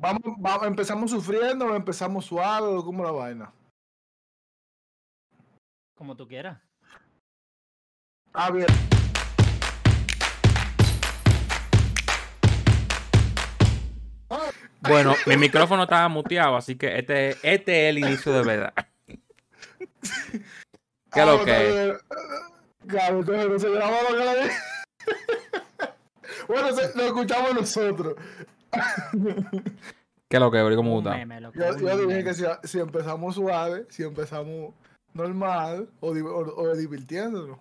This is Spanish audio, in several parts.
Vamos, vamos, empezamos sufriendo o empezamos suave o como la vaina. Como tú quieras. A ver. Bueno, mi micrófono estaba muteado, así que este, este es el inicio de verdad. ¿Qué es lo que es? Claro, entonces no se grabó lo que. Bueno, lo escuchamos nosotros. ¿Qué es lo que? ¿Cómo loco, Yo, yo dije que si, si empezamos suave, si empezamos normal o, di- o- o divirtiéndonos.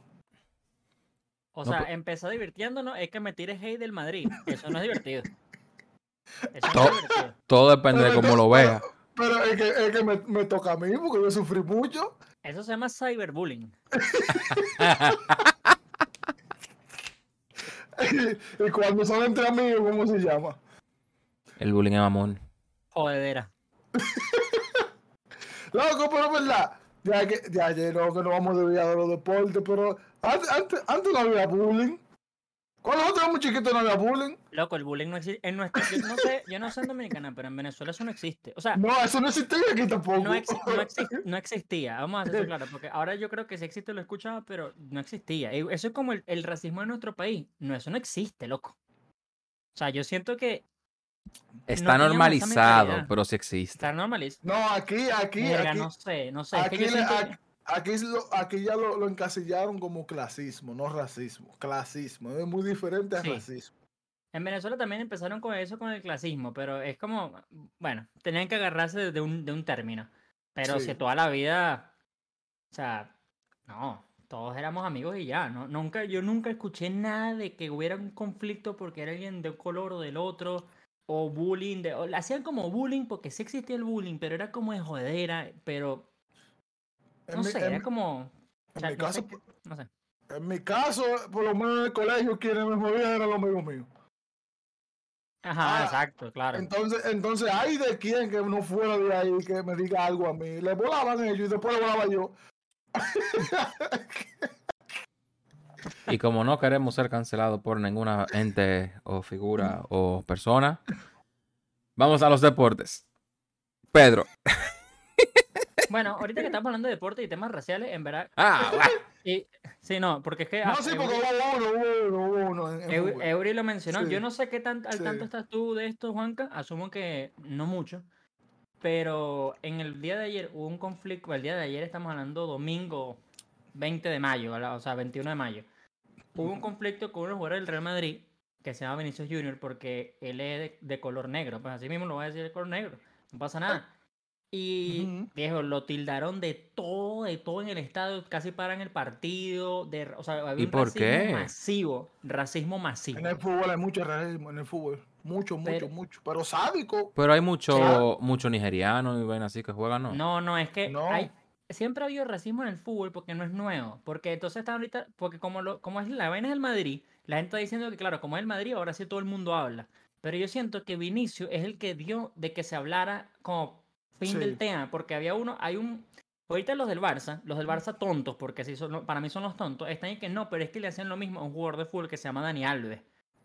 O No, sea, pero- empezó divirtiéndonos, es que me tires hate del Madrid. Eso no es divertido. Eso no es divertido. Todo depende de cómo lo entonces- vea. Pero es que, es que me, me toca a mí porque yo sufrí mucho. Eso se llama cyberbullying. y cuando son entre amigos, ¿cómo se llama? El bullying es mamón. Jodedera. Loco, pero es verdad. Ya que, ya, ya, no, que no vamos a desviar de los deportes, pero antes, antes, antes no había bullying. Cuando nosotros éramos chiquitos no había bullying. Loco, el bullying no existe. En nuestra, yo no sé, yo no sé en Dominicana, pero en Venezuela eso no existe. O sea, No, eso no existía aquí tampoco. no, exi- no exi- no existía. Vamos a hacer eso claro, porque ahora yo creo que si existe lo escuchaba, pero no existía. Eso es como el, el racismo en nuestro país. No, eso no existe, loco. O sea, yo siento que Está esa normalizado, pero sí existe. está normalizado. No, aquí, aquí, Verga, aquí, no sé, no sé. Es que aquí, yo le- siento aquí, aquí es lo- aquí ya lo, lo encasillaron como clasismo, no racismo. Clasismo, es muy diferente a Sí. racismo. En Venezuela también empezaron con eso, con el clasismo, pero es como, bueno, tenían que agarrarse de un, de un término. Pero Sí. si toda la vida, o sea, no, todos éramos amigos y ya, no, nunca, yo nunca escuché nada de que hubiera un conflicto porque era alguien de un color o del otro, o bullying, de, o, hacían como bullying porque sí existía el bullying, pero era como de jodera, pero no sé, era como, en sea, mi no caso, qué- no sé. En mi caso, por lo menos en el colegio, quienes me jodían eran los amigos míos. Ajá, Ah, exacto, claro. Entonces, entonces hay de quien que no fuera de ahí que me diga algo a mí. Le volaban ellos y después le volaba yo. Y como no queremos ser cancelados por ninguna ente o figura o persona, vamos a los deportes. Pedro. Bueno, ahorita que estamos hablando de deporte y temas raciales, en verdad, Ah, y, sí, no, porque es que... No, sí, porque hubo uno, hubo uno, uno. En, en Eu- fútbol. Eury lo mencionó. Sí. Yo no sé qué tan al Sí. tanto estás tú de esto, Juanca. Asumo que no mucho. Pero en el día de ayer hubo un conflicto. El día de ayer estamos hablando domingo 20 de mayo, ¿verdad? o sea, 21 de mayo. Hubo un conflicto con unos jugadores del Real Madrid que se llama Vinicius Junior porque él es de, de color negro. Pues así mismo lo voy a decir de color negro. No pasa nada. Y Ujú. viejo, lo tildaron de todo, de todo en el estadio, casi paran el partido, de, o sea, había ¿Y un por racismo qué? masivo, racismo masivo. En el fútbol hay mucho racismo, en el fútbol. Mucho, mucho, Pero- mucho. Pero sádico. Pero hay mucho, mucho nigeriano y ven así que juegan, ¿no? No, no, es que No. hay, siempre ha habido racismo en el fútbol porque no es nuevo. Porque entonces está ahorita, porque como, lo, como es la vaina del Madrid, la gente está diciendo que, claro, como es el Madrid, ahora sí todo el mundo habla. Pero yo siento que Vinicio es el que dio de que se hablara como fin Sí. del tema, porque había uno, hay un. Ahorita los del Barça, los del Barça tontos, porque sí son, para mí son los tontos, están ahí que no, pero es que le hacían lo mismo a un jugador de fútbol que se llama Dani Alves.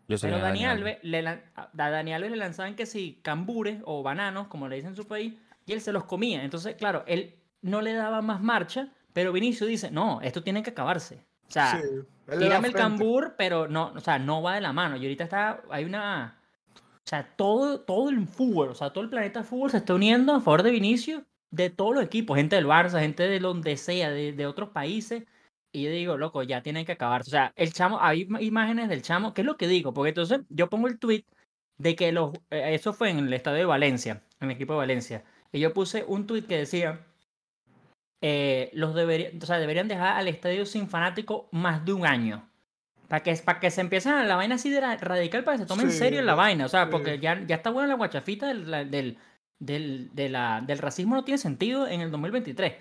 Yo Pero Dani Dani Alves, le, a Dani Alves le lanzaban que sí, cambures o bananos, como le dicen en su país, y él se los comía. Entonces, claro, él no le daba más marcha, pero Vinicio dice, no, esto tiene que acabarse. O sea, Sí, tírame el cambur, pero no, o sea, no va de la mano. Y ahorita está, hay una, o sea, todo, todo el fútbol, o sea, todo el planeta fútbol se está uniendo a favor de Vinicio, de todos los equipos, gente del Barça, gente de donde sea, de, de otros países. Y yo digo, loco, ya tienen que acabarse. O sea, el chamo, hay im- imágenes del chamo, ¿qué es lo que digo? Porque entonces yo pongo el tweet de que los, eh, eso fue en el estadio de Valencia, en el equipo de Valencia. Y yo puse un tweet que decía, eh, los deberían, o sea, deberían dejar al estadio sin fanático más de un año. Para que, para que se empiecen a la vaina así de ra- radical, para que se tome en Sí, serio la vaina. O sea, porque ya, ya está buena la guachafita del, del, del, de la- del racismo, no tiene sentido en el 2023.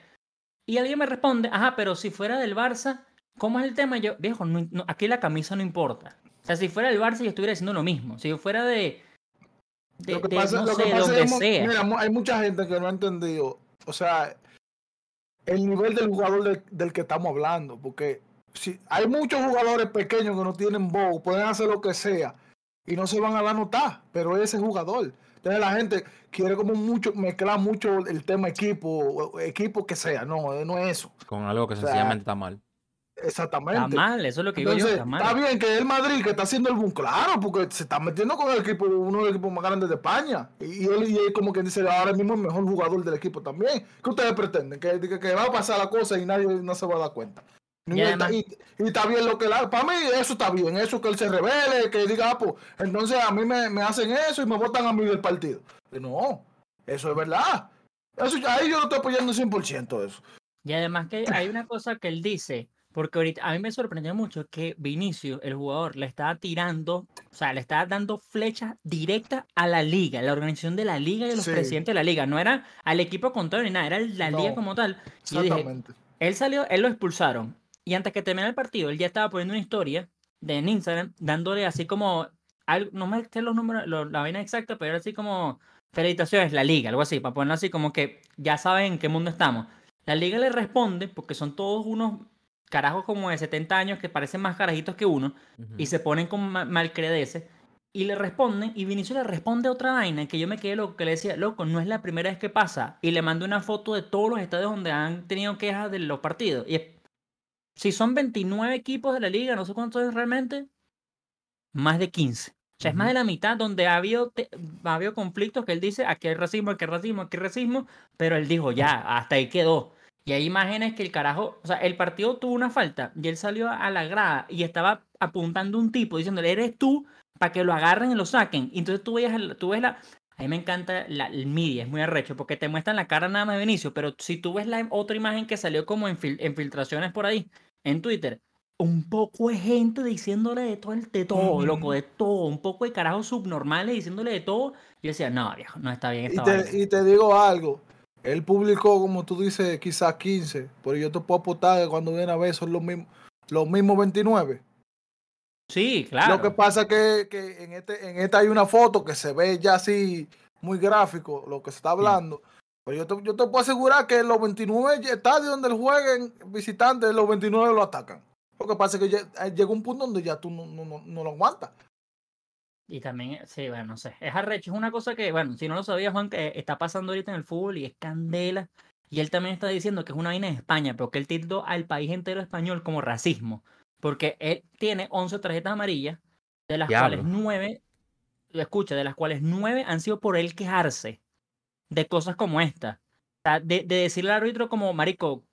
Y alguien me responde, ajá, pero si fuera del Barça, ¿cómo es el tema? Yo, viejo, no- no- aquí la camisa no importa. O sea, si fuera del Barça, yo estuviera diciendo lo mismo. Si yo fuera de. de, Lo que de, pasa, no lo sé, que pasa donde es. Mira, hay mucha gente que no ha entendido. O sea, el nivel del jugador del, del que estamos hablando. Porque si hay muchos jugadores pequeños que no tienen voz, pueden hacer lo que sea. y no se van a dar notar, pero es ese jugador. Entonces la gente quiere como mucho, mezclar mucho el tema equipo, equipo que sea, no, no es eso. Con algo que O sea, sencillamente está mal. Exactamente. Está mal, eso es lo que digo yo. Entonces, Está mal. está bien que el Madrid que está haciendo el boom, claro, porque se está metiendo con el equipo, uno de los equipos más grandes de España. Y él, y él como que dice ahora mismo el mejor jugador del equipo también. ¿Qué ustedes pretenden? Que, que, que va a pasar la cosa y nadie no se va a dar cuenta. Y además- está, y- y está bien lo que él hace. Para mí eso está bien, eso que él se revele, que diga, ah, pues, entonces a mí me, me hacen eso y me votan a mí del partido. Y no, eso es verdad. Eso, ahí yo lo estoy apoyando 100% de eso. Y además que hay una cosa que él dice, porque ahorita a mí me sorprendió mucho que Vinicio, el jugador, le estaba tirando, o sea, le estaba dando flechas directas a la liga, la organización de la liga y a los Sí. presidentes de la liga. No era al equipo contrario ni nada, era la liga como tal. Y dije, Exactamente. él salió, él lo expulsaron. Y antes que terminara el partido, él ya estaba poniendo una historia de en Instagram, dándole así como, algo, no me sé los números, la vaina exacta, pero era así como, felicitaciones, la liga, algo así, para ponerlo así como que ya saben en qué mundo estamos. La liga le responde, porque son todos unos carajos como de 70 años que parecen más carajitos que uno, y se ponen como ma- malcredeces, y le responden, y Vinicio le responde otra vaina que yo me quedé loco, que le decía, loco, no es la primera vez que pasa, y le mandé una foto de todos los estadios donde han tenido quejas de los partidos, y es- si son 29 equipos de la liga, no sé cuántos es realmente, más de 15. O sea, es más de la mitad donde ha habido, ha habido conflictos que él dice, aquí hay racismo, aquí hay racismo, aquí hay racismo, pero él dijo, ya, hasta ahí quedó. Y hay imágenes que el carajo, o sea, el partido tuvo una falta y él salió a la grada y estaba apuntando a un tipo diciéndole, eres tú, para que lo agarren y lo saquen. Y entonces tú, veías tú ves la... A mí me encanta la, el media, es muy arrecho, porque te muestran la cara nada más de Benicio, pero si tú ves la otra imagen que salió como en, fil- en filtraciones por ahí, en Twitter, un poco de gente diciéndole de todo, el- de todo, loco, de todo, un poco de carajos subnormales diciéndole de todo. Yo decía, no, viejo, no está bien Y te, vaina". y te digo algo, él publicó, como tú dices, quizás 15, pero yo te puedo apostar que cuando viene a ver son los mismos, los mismos 29. Sí, claro. Lo que pasa es que, que en, este, en esta hay una foto que se ve ya así muy gráfico lo que se está hablando. Pero yo te, yo te puedo asegurar que los 29 estadios donde jueguen visitantes, los 29 lo atacan. Lo que pasa es que eh, llega un punto donde ya tú no, no, no, no lo aguantas. Y también, sí, bueno, no sé. Es arrecho, es una cosa que, bueno, si no lo sabía, Juan, que está pasando ahorita en el fútbol y es candela. Y él también está diciendo que es una vaina en España, pero que él tildó al país entero español como racismo. Porque él tiene 11 tarjetas amarillas, de las Diablo. cuales 9, escucha, de las cuales 9 han sido por él quejarse de cosas como esta. O sea, de, de decirle al árbitro como, marico,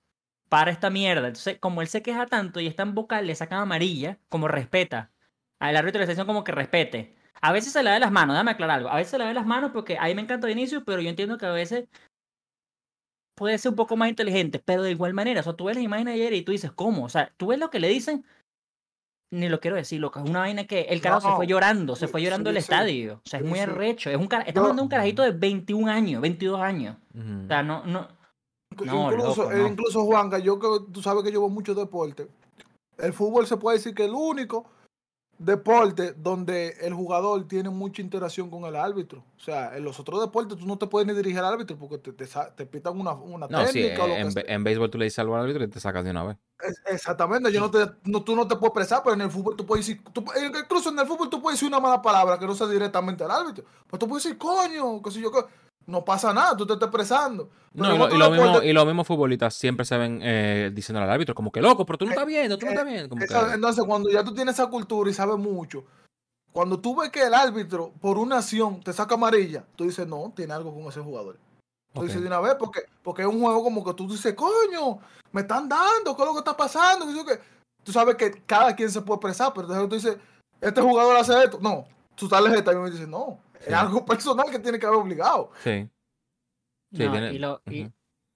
para esta mierda. Entonces, como él se queja tanto y es tan vocal, le sacan amarilla, como respeta. Al árbitro le está diciendo como que respete. A veces se le da de las manos, déjame aclarar algo. A veces se le da de las manos porque a mí me encanta Vinicius, pero yo entiendo que a veces puede ser un poco más inteligente, pero de igual manera, o sea, tú ves las imágenes de ayer y tú dices, ¿cómo? O sea, tú ves lo que le dicen, ni lo quiero decir, loco, es una vaina que el carajo se fue llorando, se fue llorando sí, el sí, estadio, o sea, es sí, muy arrecho, es un cara... Estamos hablando de un carajito de 21 años, 22 años, o sea, no, no, No, incluso, loco, eh, no. incluso Juanca, yo que tú sabes que yo veo mucho deporte. El fútbol se puede decir que es el único deporte donde el jugador tiene mucha interacción con el árbitro. O sea, en los otros deportes tú no te puedes ni dirigir al árbitro porque te, te, te pitan una, una No, sí, técnica o lo que en, en béisbol tú le dices algo al árbitro y te sacas de una vez. Es- Exactamente, yo no te, no, tú no te puedes expresar, pero en el fútbol tú puedes decir, tú- incluso en el fútbol tú puedes decir una mala palabra que no sea directamente al árbitro. Pues tú puedes decir, coño, qué sé yo, qué. No pasa nada, tú te estás expresando. No, y, en lo- otro y lo mismo- deporte- y los mismos futbolistas siempre se ven eh, diciendo al árbitro, como que loco, pero tú no estás viendo, tú no eh, estás viendo. Como que, Entonces, cuando ya tú tienes esa cultura y sabes mucho, cuando tú ves que el árbitro por una acción te saca amarilla, tú dices, no, tiene algo con ese jugador. Tú dices de una vez, porque, porque es un juego como que tú dices, coño, me están dando, ¿qué es lo que está pasando? ¿Qué sé yo qué? Tú sabes que cada quien se puede expresar, pero entonces tú dices, este jugador hace esto. No, tú sales de y me dices, no, Sí. es algo personal que tiene que haber obligado. Sí. Sí, no, tiene- y, lo, y,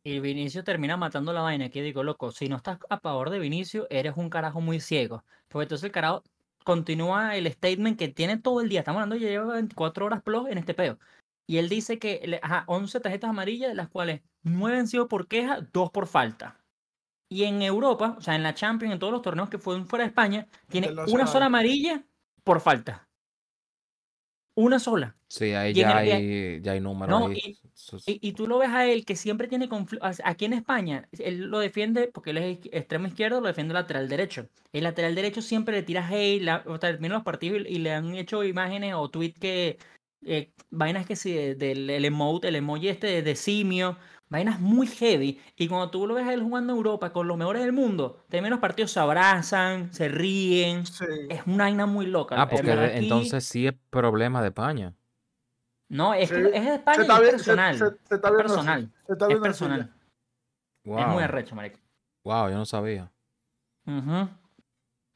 y Vinicio termina matando la vaina, que digo, loco, si no estás a favor de Vinicio, eres un carajo muy ciego. Porque entonces el carajo continúa el statement que tiene todo el día. Estamos hablando, ya lleva 24 horas plus en este peo. Y él dice que, ajá, 11 tarjetas amarillas, de las cuales 9 han sido por queja, 2 por falta. Y en Europa, o sea, en la Champions, en todos los torneos que fueron fuera de España, tiene una sola amarilla por falta. Una sola. Sí, ahí Y ya el- hay, ya hay números No, ahí. y- Y, y tú lo ves a él que siempre tiene conflicto. Aquí en España, él lo defiende porque él es extremo izquierdo, lo defiende lateral derecho. El lateral derecho siempre le tira hate, la, o termina los partidos y, le han hecho imágenes o tweets que. eh, vainas que sí, de- del el emote, el emoji este de, de simio, vainas muy heavy. Y cuando tú lo ves a él jugando en Europa con los mejores del mundo, también los partidos se abrazan, se ríen. Sí. Es una vaina muy loca. Ah, porque aquí- entonces sí es problema de España. No, es, que es de Se España y está es bien- se- personal. se- se está es personal. se está Es personal. Wow. Es muy arrecho, marico. Wow, yo no sabía. Ujú.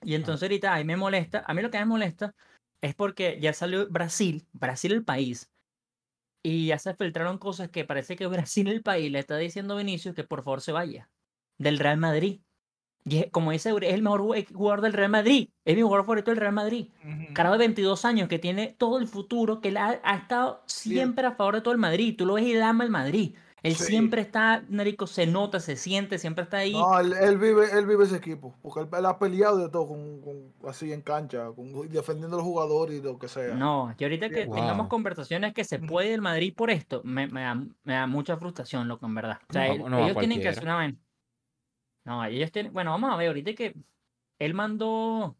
Y entonces ahorita a mí me molesta, a mí lo que me molesta es porque ya salió Brasil, Brasil el país, y ya se filtraron cosas que parece que Brasil el país le está diciendo a Vinicius que por favor se vaya del Real Madrid. Y como dice, es el mejor jugador del Real Madrid, es mi jugador favorito del Real Madrid. Ujú. Carajo de 22 años que tiene todo el futuro, que él ha, ha estado siempre a favor de todo el Madrid. Tú lo ves y ama el Madrid. Él Sí. siempre está, Narico, se nota, se siente, siempre está ahí. No, él, él vive, él vive ese equipo, porque él, él ha peleado de todo, con, con- así en cancha, con, defendiendo al jugador y lo que sea. No, y ahorita que tengamos conversaciones que se puede el Madrid por esto, me, me da, me da mucha frustración, loco, en verdad. O sea, No, él- no, a ellos tienen que hacer una vaina. No, ellos tienen. Bueno, vamos a ver, ahorita que él mandó.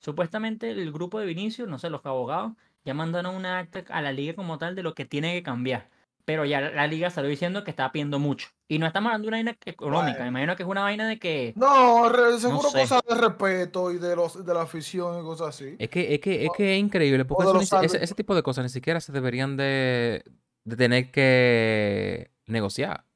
Supuestamente el grupo de Vinicius, no sé, los abogados, ya mandaron una acta a la liga como tal de lo que tiene que cambiar. Pero ya la, liga salió diciendo que está pidiendo mucho. Y no estamos hablando de una vaina económica, Bueno. me imagino que es una vaina de que. No, re- seguro sé. cosas de respeto y de los de la afición y cosas así. Es que es, que, es, que es increíble, porque eso ese, tipo de cosas ni siquiera se deberían de, de tener que negociar.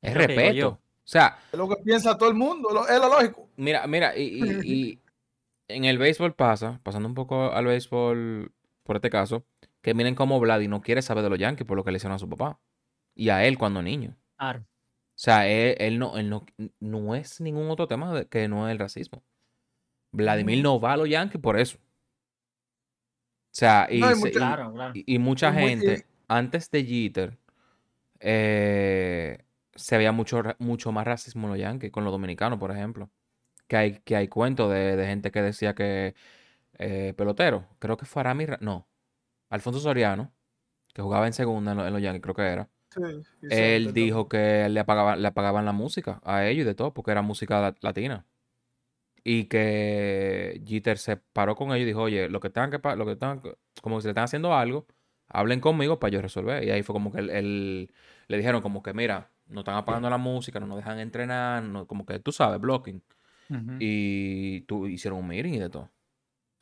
Es respeto. O sea, Es lo que piensa todo el mundo, es lo lógico. mira, mira, y, y- y en el béisbol pasa, pasando un poco al béisbol por este caso, que miren cómo Vladi no quiere saber de los Yankees por lo que le hicieron a su papá. Y a él cuando niño. Claro. O sea, él, él no, él no, no es ningún otro tema de- que no es el racismo. Vladimir no va a los Yankees por eso. O sea, y, No, hay se- mucha- y- Claro, claro. y- y mucha muy- gente, es- antes de Jeter, eh, se veía mucho, mucho más racismo en los Yankees, con los dominicanos, por ejemplo. Que hay, que hay cuentos de, de gente que decía que eh, pelotero, creo que fue Arami, Ra- no, Alfonso Soriano, que jugaba en segunda en, lo- en los Yankees, creo que era. Sí, Él dijo que le apagaban, le apagaban la música a ellos y de todo, porque era música la- latina. Y que Jeter se paró con ellos y dijo, oye, lo que tengan que, lo que tengan, como que si le están haciendo algo, hablen conmigo para yo resolver. Y ahí fue como que él, él- le dijeron como que, mira, no están apagando la música, no nos dejan entrenar, no- como que tú sabes, blocking. Y tú hicieron un meeting y de todo. O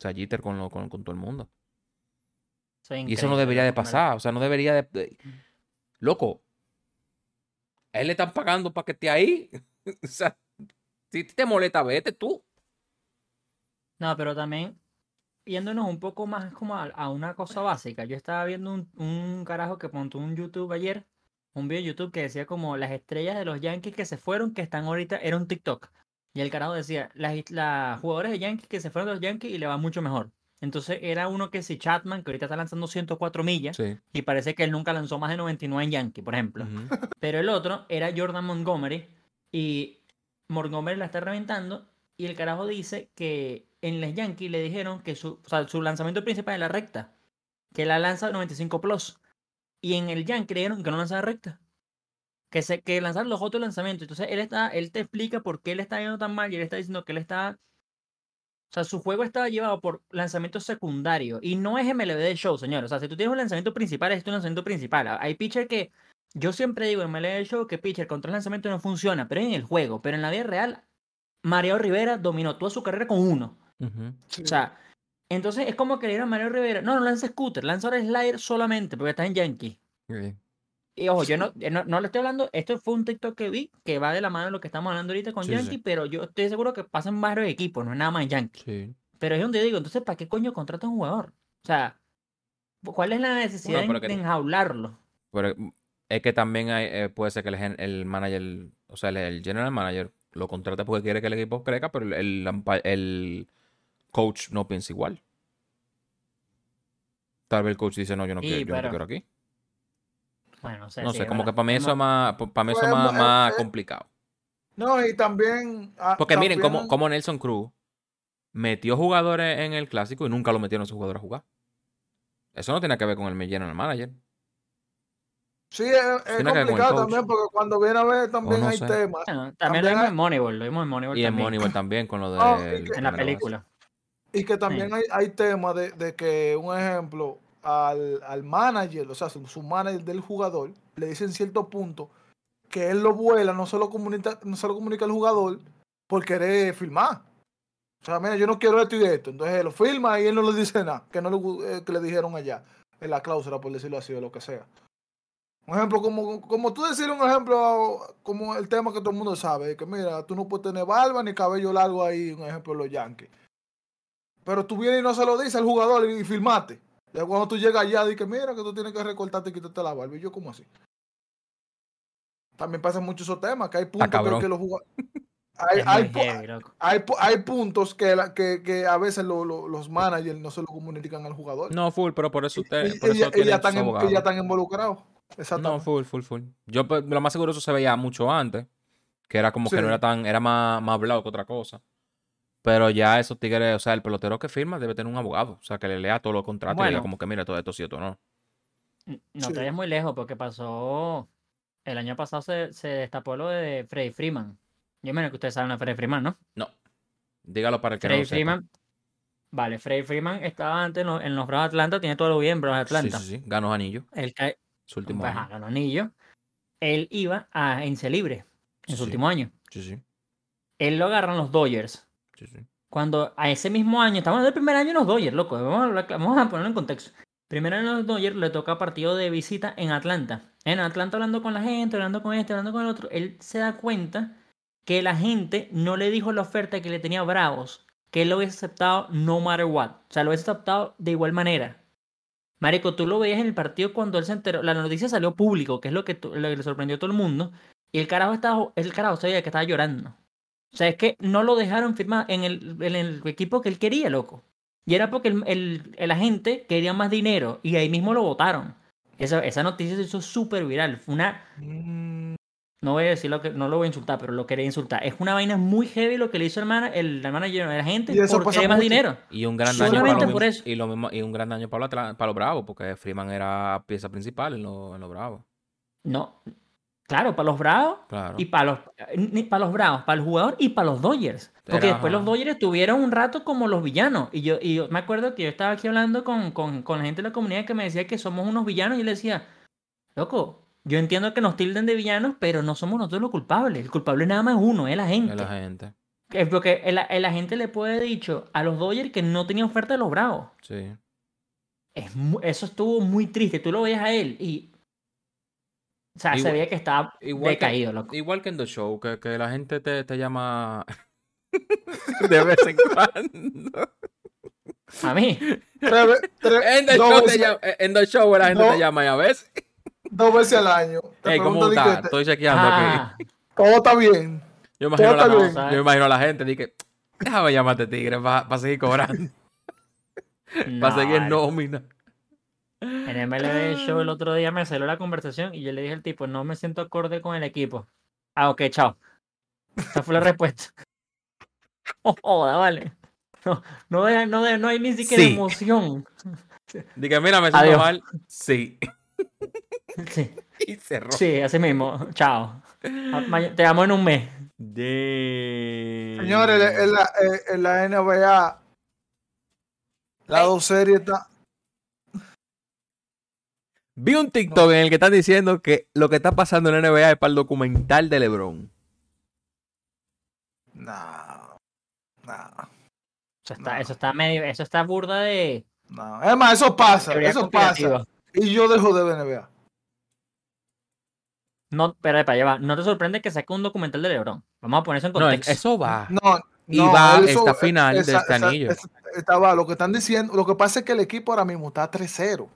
sea, Jeter con, lo- con, con todo el mundo. Y eso no debería de pasar. O sea, no debería de. de- Loco. A él le están pagando para que esté ahí. o sea, si te molesta, vete tú. No, pero también yéndonos un poco más como a, a una cosa básica. Yo estaba viendo un, un carajo que montó un YouTube ayer, un video de YouTube que decía como las estrellas de los Yankees que se fueron, que están ahorita, era un TikTok. Y el carajo decía, las, las jugadores de Yankees que se fueron de los Yankees y le va mucho mejor. Entonces era uno que si Chapman, que ahorita está lanzando 104 millas, Sí. y parece que él nunca lanzó más de 99 en Yankee, por ejemplo. Pero el otro era Jordan Montgomery y Montgomery la está reventando y el carajo dice que en los Yankees le dijeron que su, o sea, su lanzamiento principal es la recta, que la lanza 95 plus y en el Yankee le dijeron que no lanzaba recta, que se que lanzar los otros lanzamientos. Entonces él está él te explica por qué él está yendo tan mal y él está diciendo que él está o sea, su juego estaba llevado por lanzamientos secundarios y no es MLB de show, señor. O sea, si tú tienes un lanzamiento principal, es tu lanzamiento principal. Hay pitcher que yo siempre digo en MLB de show que pitcher contra el lanzamiento no funciona, pero en el juego, pero en la vida real, Mario Rivera dominó toda su carrera con uno. Sí. O sea, entonces es como que le dieron a Mario Rivera, no, no lanza scooter, lanza ahora slider solamente porque está en Yankee. Sí. Y ojo, yo no, eh, no, no le estoy hablando, esto fue un TikTok que vi que va de la mano de lo que estamos hablando ahorita con Sí, Yankee, sí. pero yo estoy seguro que pasa en varios equipos, no es nada más en Yankee. Sí. Pero es donde digo, entonces, ¿para qué coño contrata un jugador? O sea, ¿cuál es la necesidad que- de enjaularlo? Pero mm, es que también hay, eh, puede ser que el, el manager, o sea, el, el general manager lo contrate porque quiere que el equipo crezca, pero el, el, coach no piensa igual. Tal vez el coach dice, no, yo no, Sí, quiero, yo no quiero aquí. Bueno, No sí, sé, como que para mí eso es más, para mí eso es Pues, más, eh, más eh, complicado. No, y también. ah, Porque miren, como, también- como Nelson Cruz metió jugadores en el clásico y nunca lo metieron a sus jugadores a jugar. Eso no tiene que ver con el general manager. Sí, es, es Tiene que ver con el complicado coach. también porque cuando viene a ver también no hay sé. temas. Bueno, también También lo vimos hay- en Moneyball, lo vimos en Moneyball Y en también, Moneyball también, con lo de. El- que- en la el- película. Y que también hay, hay temas de, de que, un ejemplo, al, al manager, o sea, su, su manager del jugador, le dicen cierto punto que él lo vuela, no se lo comunica, no se lo comunica al jugador por querer filmar. O sea, mira, yo no quiero esto y esto. Entonces él lo filma y él no le dice nada, que no le, eh, que le dijeron allá, en la cláusula, por decirlo así, o lo que sea. Un ejemplo, como, como tú decir un ejemplo, como el tema que todo el mundo sabe, que mira, tú no puedes tener barba ni cabello largo ahí, un ejemplo, los Yankees. Pero tú vienes y no se lo dices al jugador y, filmaste. Ya cuando tú llegas allá, dices, mira, que tú tienes que recortarte y quitarte la barba. Y yo, ¿cómo así? También pasan muchos esos temas, que hay puntos que, los jugadores... Hay, hay hay, pu- hay puntos que, la- que, que a veces lo- lo- los managers no se lo comunican al jugador. No, full, pero por eso, Y- usted, y- por y ya- están ya están involucrados. No, full, full, full. Yo pues, lo más seguro eso se veía mucho antes. Que era como que no era tan, era más, más hablado que otra cosa. Pero ya esos tigres, o sea, el pelotero que firma debe tener un abogado. O sea, que le lea todos los contratos y le diga como que mira todo esto sí, esto no. N- No Sí. te vayas muy lejos porque pasó. El año pasado se, se destapó lo de Freddy Freeman. Yo menos que ustedes saben de Freddy Freeman, ¿no? No. Dígalo para el que no Freddy sepa. Freeman. Vale, Freddy Freeman estaba antes en los, en los Bravos de Atlanta, tiene todo lo bien, Bravos de Sí, Atlanta. sí, sí. Ganó anillo. Él cae, Su último pues, año. ajá, ganó anillo. Él iba a Ence Libre en Sí, su sí. último año. Sí, sí. Él lo agarran los Dodgers. Cuando a ese mismo año, estamos en el primer año en los Dodgers, loco. Vamos a, vamos a ponerlo en contexto. Primer año en los Dodgers le toca partido de visita en Atlanta. En Atlanta hablando con la gente, hablando con este, hablando con el otro. Él se da cuenta que la gente no le dijo la oferta que le tenía Bravos, que él lo hubiese aceptado no matter what. O sea, lo hubiese aceptado de igual manera. Marico, tú lo veías en el partido cuando él se enteró, la noticia salió público, que es lo que, lo que le sorprendió a todo el mundo. Y el carajo estaba, el carajo sabía que estaba llorando. O sea, es que no lo dejaron firmar en el, en el equipo que él quería, loco. Y era porque el, el, el agente quería más dinero y ahí mismo lo votaron. Esa, esa noticia se hizo súper viral. Fue una. Mm, No voy a decir lo que. No lo voy a insultar, pero lo quería insultar. Es una vaina muy heavy lo que le hizo el, mana- el, el manager a la gente Y eso por pasa querer más mucho. dinero. Y un gran daño para por eso. y, lo mismo, y un gran daño para para los Bravos, porque Freeman era pieza principal en los en los Bravos. No. Claro, para los Bravos Claro. y para los, para los Bravos, para el jugador y para los Dodgers. Porque Era, después los. Dodgers estuvieron un rato como los villanos. Y yo, y yo me acuerdo que yo estaba aquí hablando con, con, con la gente de la comunidad que me decía que somos unos villanos. Y yo le decía, loco, yo entiendo que nos tilden de villanos, pero no somos nosotros los culpables. El culpable nada más es uno, es la gente. Es la gente. Es porque el, el agente le puede haber dicho a los Dodgers que no tenía oferta de los Bravos. Sí. Es eso estuvo muy triste. Tú lo veías a él y. O sea, se veía que estaba igual que- decaído, loco. Igual que en The Show, que, que la gente te, te llama de vez en cuando. A mí. tres- En The Show, te veces, llama- en The Show la gente te llama y a veces. dos veces al año. Te Ey, ¿cómo está? que te- Estoy chequeando aquí. Ah, todo está bien. Yo imagino, todo la, yo imagino a la gente, dije, déjame llamarte tigre para seguir cobrando, para seguir nómina. En MLB Show el otro día me salió la conversación y yo le dije al tipo, no me siento acorde con el equipo. Ah, ok, chao. Esa fue la respuesta. Oh, joda, vale. No, no, deja- no, de- no hay ni siquiera Sí. emoción. Dije, mira, me siento Adiós. mal. Sí. Sí, Y cerró. sí, así mismo. Chao. Ah, Te llamo en un mes. Damn. Señores, en la, eh, en la NBA, la dos series está. Vi un TikTok en el que están diciendo que lo que está pasando en la NBA es para el documental de LeBron. No, no, Eso está, No. eso está medio, eso está burda de no. Es más, eso pasa, eso pasa. Y yo dejo de ver NBA. No, pero ya va. No te sorprende que saque un documental de LeBron. Vamos a poner eso en No, contexto. eso va. No, Y no, va eso- esta final de esa- este esa- anillo. esa- estaba, lo que están diciendo, lo que pasa es que el equipo ahora mismo está 3-0.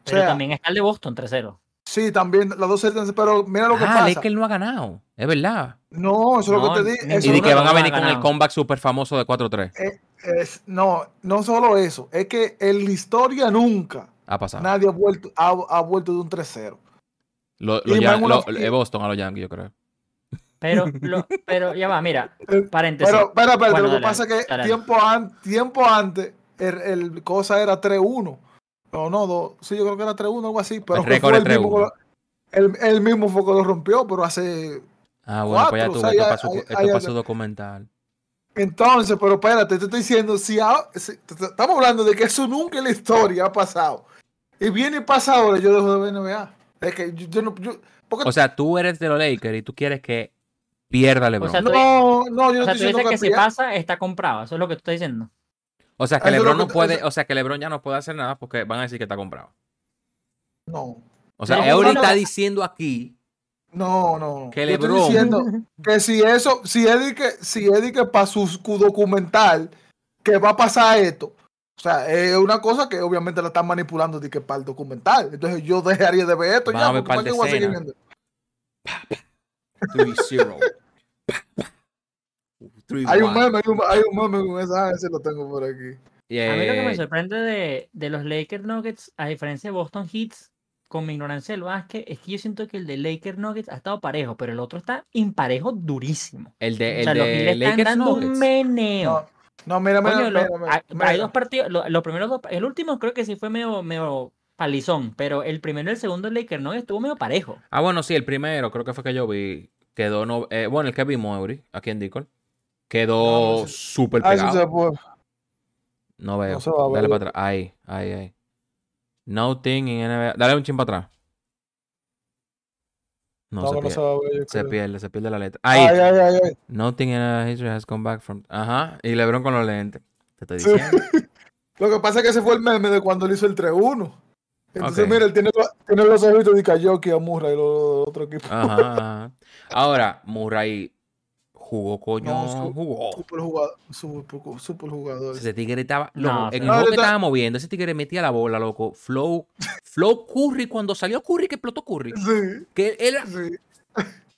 O pero sea, también está el de Boston 3-0. sí, también las dos series, pero mira lo que ah, pasa. es que él no ha ganado. Es verdad. No, eso es lo que te eso Y de lo que van a lo venir con el comeback súper famoso de 4-3. es- no, no solo eso, es que en la historia nunca Ha pasado. nadie ha vuelto, ha, ha vuelto de un 3-0. Lo, lo en una- lo- eh, Boston a los Yankees, yo creo. Pero, lo, pero ya va, mira, Eh, paréntesis. Pero, espera, espera, Bueno, lo que dale, pasa es que dale. tiempo, an- tiempo antes, el, el cosa era 3-1. No, no, dos. Sí, yo creo que era 3-1 algo así. Pero El fue el mismo, que 3-1. lo- él, él mismo fue que lo rompió, pero hace. Ah, bueno, pues ya Cuatro, tú, o sea, esto ya para su, hay- esto hay pa' algo. su documental. Entonces, pero espérate, te estoy diciendo, si, a- si- te- te- estamos hablando de que eso nunca en la historia ha pasado. Y viene y pasa ahora, yo dejo de ver NBA. Es que yo, yo no. Yo, porque O sea, tú eres de los Lakers y tú quieres que pierda LeBron. sea, tú- no, no, yo no O sea, estoy tú dices que que, si pasa, está comprado. Eso es lo que tú estás diciendo. O sea, que Eso LeBron que no te- puede, eso- o sea, que LeBron ya no puede hacer nada porque van a decir que está comprado. No, O sea, No, Eury no, está diciendo aquí no, no. Que Yo estoy LeBron- diciendo que si eso, si Eddie que, si Eddie que para su documental, que va a pasar esto. O sea, es una cosa que obviamente la están manipulando de que para el documental. Entonces yo dejaría de ver esto Vamos a ya. ver porque par ¿para de qué voy a seguir viendo? 3-0. Hay un meme, hay un, hay un meme con esa, ese lo tengo por aquí. A mí lo que me sorprende de, de los Lakers Nuggets, a diferencia de Boston Heats, con mi ignorancia del básquet, es que yo siento que el de Lakers Nuggets ha estado parejo, pero el otro está imparejo durísimo. el de, o el sea, los Heat de están Lakers dando un meneo. No, no mira, mira, Coño, lo- mira, mira, hay, dos partidos, lo- los primeros dos, el último creo que sí fue medio, medio palizón, pero el primero y el segundo Lakers Nuggets estuvo medio parejo. Ah, bueno, sí, el primero, creo que fue que yo vi. Quedó, no, eh, bueno, el que vimos, Eury, aquí en Discord. Quedó No, no sé. súper Ah, pegado. No veo. No. Dale para atrás. Ahí, ahí, ahí. No thing in NBA. Dale un chin para atrás. No, No, se, pierde, se ver, se pierde, se pierde la letra. Ahí. Ay, ay, ay. Nothing in NBA history has come back from. Ajá. Y LeBron con los lentes. Te estoy diciendo. Lo que pasa es que ese fue el meme de cuando él hizo el 3-1. Entonces, Ok. mira, él tiene, tiene los ojitos de Kayoki, a Murray y los otros equipos. Ajá, ajá. Ahora, Murray jugó, coño. No, su- jugó. Super jugador. Super, super jugador. Ese tigre estaba. No, loco, en el juego que estaba moviendo, ese tigre metía la bola, loco. Flow. Flow Curry, cuando salió Curry, que explotó Curry. Sí, Que él era- sí.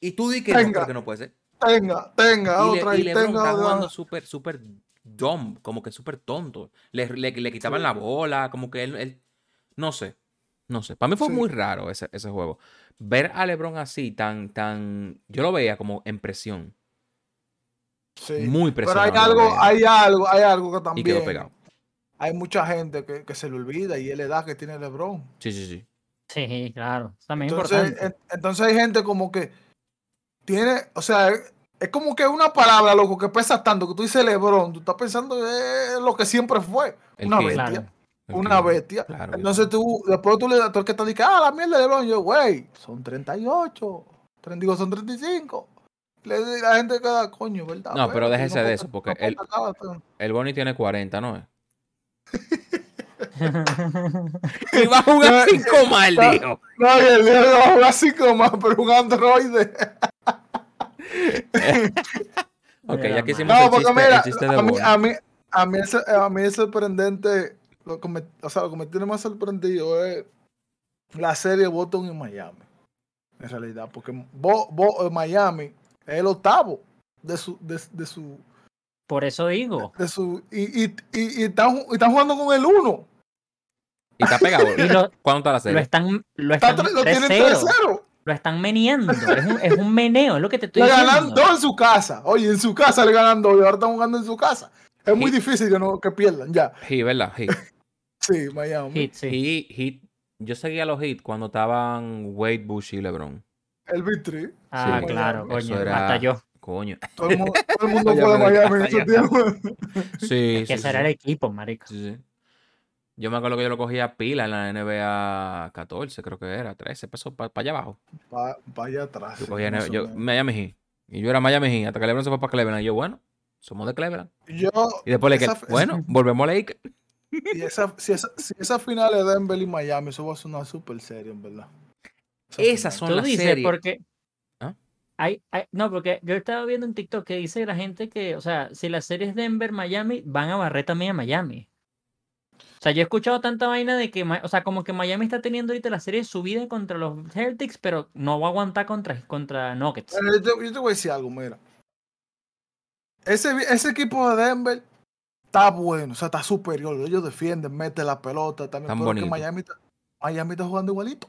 Y tú di que no, que no puede ser. Tenga, tenga, Y, Le- otra y y, LeBron tenga está jugando súper, súper dumb, como que súper tonto. Le, le, le quitaban Sí. la bola, como que él, él- No sé, no sé. Para mí fue Sí. muy raro ese, ese juego. Ver a LeBron así, tan, tan... Yo lo veía como en presión. Sí. Muy Pero hay presionado. algo, hay algo, hay algo que Y también. quedó pegado. Hay mucha gente que, que se le olvida y es la edad que tiene LeBron. Sí, sí, sí. Sí, claro. También Entonces, importante. entonces hay gente como que tiene, o sea, es, como que una palabra, loco, que pesa tanto, que tú dices LeBron, tú estás pensando en lo que siempre fue, El una que- bestia. Claro. una bestia. Claro Entonces tú, después tú le das, todo el que te dice, ah, la mierda de LeBron, yo, güey, son 38, tren- digo, son 35. Le la gente queda, coño, ¿verdad? No, pero déjese de ponga- eso, porque no todo. El Bonnie tiene 40, ¿no es? Y va a jugar No, cinco mal, no. dijo. No, el día va a jugar así como, pero un androide. Ok, Mira, ya que hicimos No, el chiste, mira, el chiste de a mí, a mí, a mí, es, a mí es sorprendente, lo que me, o sea, lo que me tiene más sorprendido es la serie Boston y Miami, en realidad, porque Bo- Bo- eh, Miami es el octavo de su, de, de su, Por eso digo. de su, y, y, y, y están, están jugando con el uno, Y está pegado. Y lo, ¿Cuánto está la lo serie? están, lo Está están tre- lo tienen 3-0. 3-0. Lo están meneando. Es un, es un meneo, es lo que te estoy Le ganan diciendo. dos en su casa. Oye, en su casa le ganan dos y ahora están jugando en su casa. Es muy Sí. difícil que, no, que pierdan, ya. Hit, ¿verdad? Hit. Sí, Miami. Hit, sí. Hit, hit. Yo seguía los hits cuando estaban Wade, Bush y LeBron. El Vitri. Ah, Sí, claro, Miami. Coño. era- Hasta yo. Coño. Todo el mundo, todo el mundo Ya fue de doy Miami en ese tiempo. Sí, Que sí, era el equipo, marico. Sí, sí. Yo me acuerdo que yo lo cogía pila en la NBA 14, creo que era, 13 pesos para allá abajo. Pa- para allá atrás. Yo cogía yo. Miami Heat. Y yo era Miami Heat, hasta que LeBron se fue para Cleveland. Y yo, bueno, somos de Cleveland. Yo, Y después le esa- que, bueno, volvemos a Lakers. y esa, si, esa, si esa final es Denver y Miami, eso va a ser una super serie, en verdad. Esa Esas son Tú las dices series. porque. ¿Ah? Hay, hay- no, porque yo estaba viendo en TikTok que dice la gente que, o sea, si la serie es Denver-Miami, van a barrer también a Miami. O sea, yo he escuchado tanta vaina de que, o sea, como que Miami está teniendo ahorita la serie subida contra los Celtics, pero no va a aguantar contra, contra Nuggets. Pero yo, te, yo te voy a decir algo, mira. Ese, ese equipo de Denver está bueno, o sea, está superior. Ellos defienden, meten la pelota también. Tan pero que. Miami, está- Miami está jugando igualito.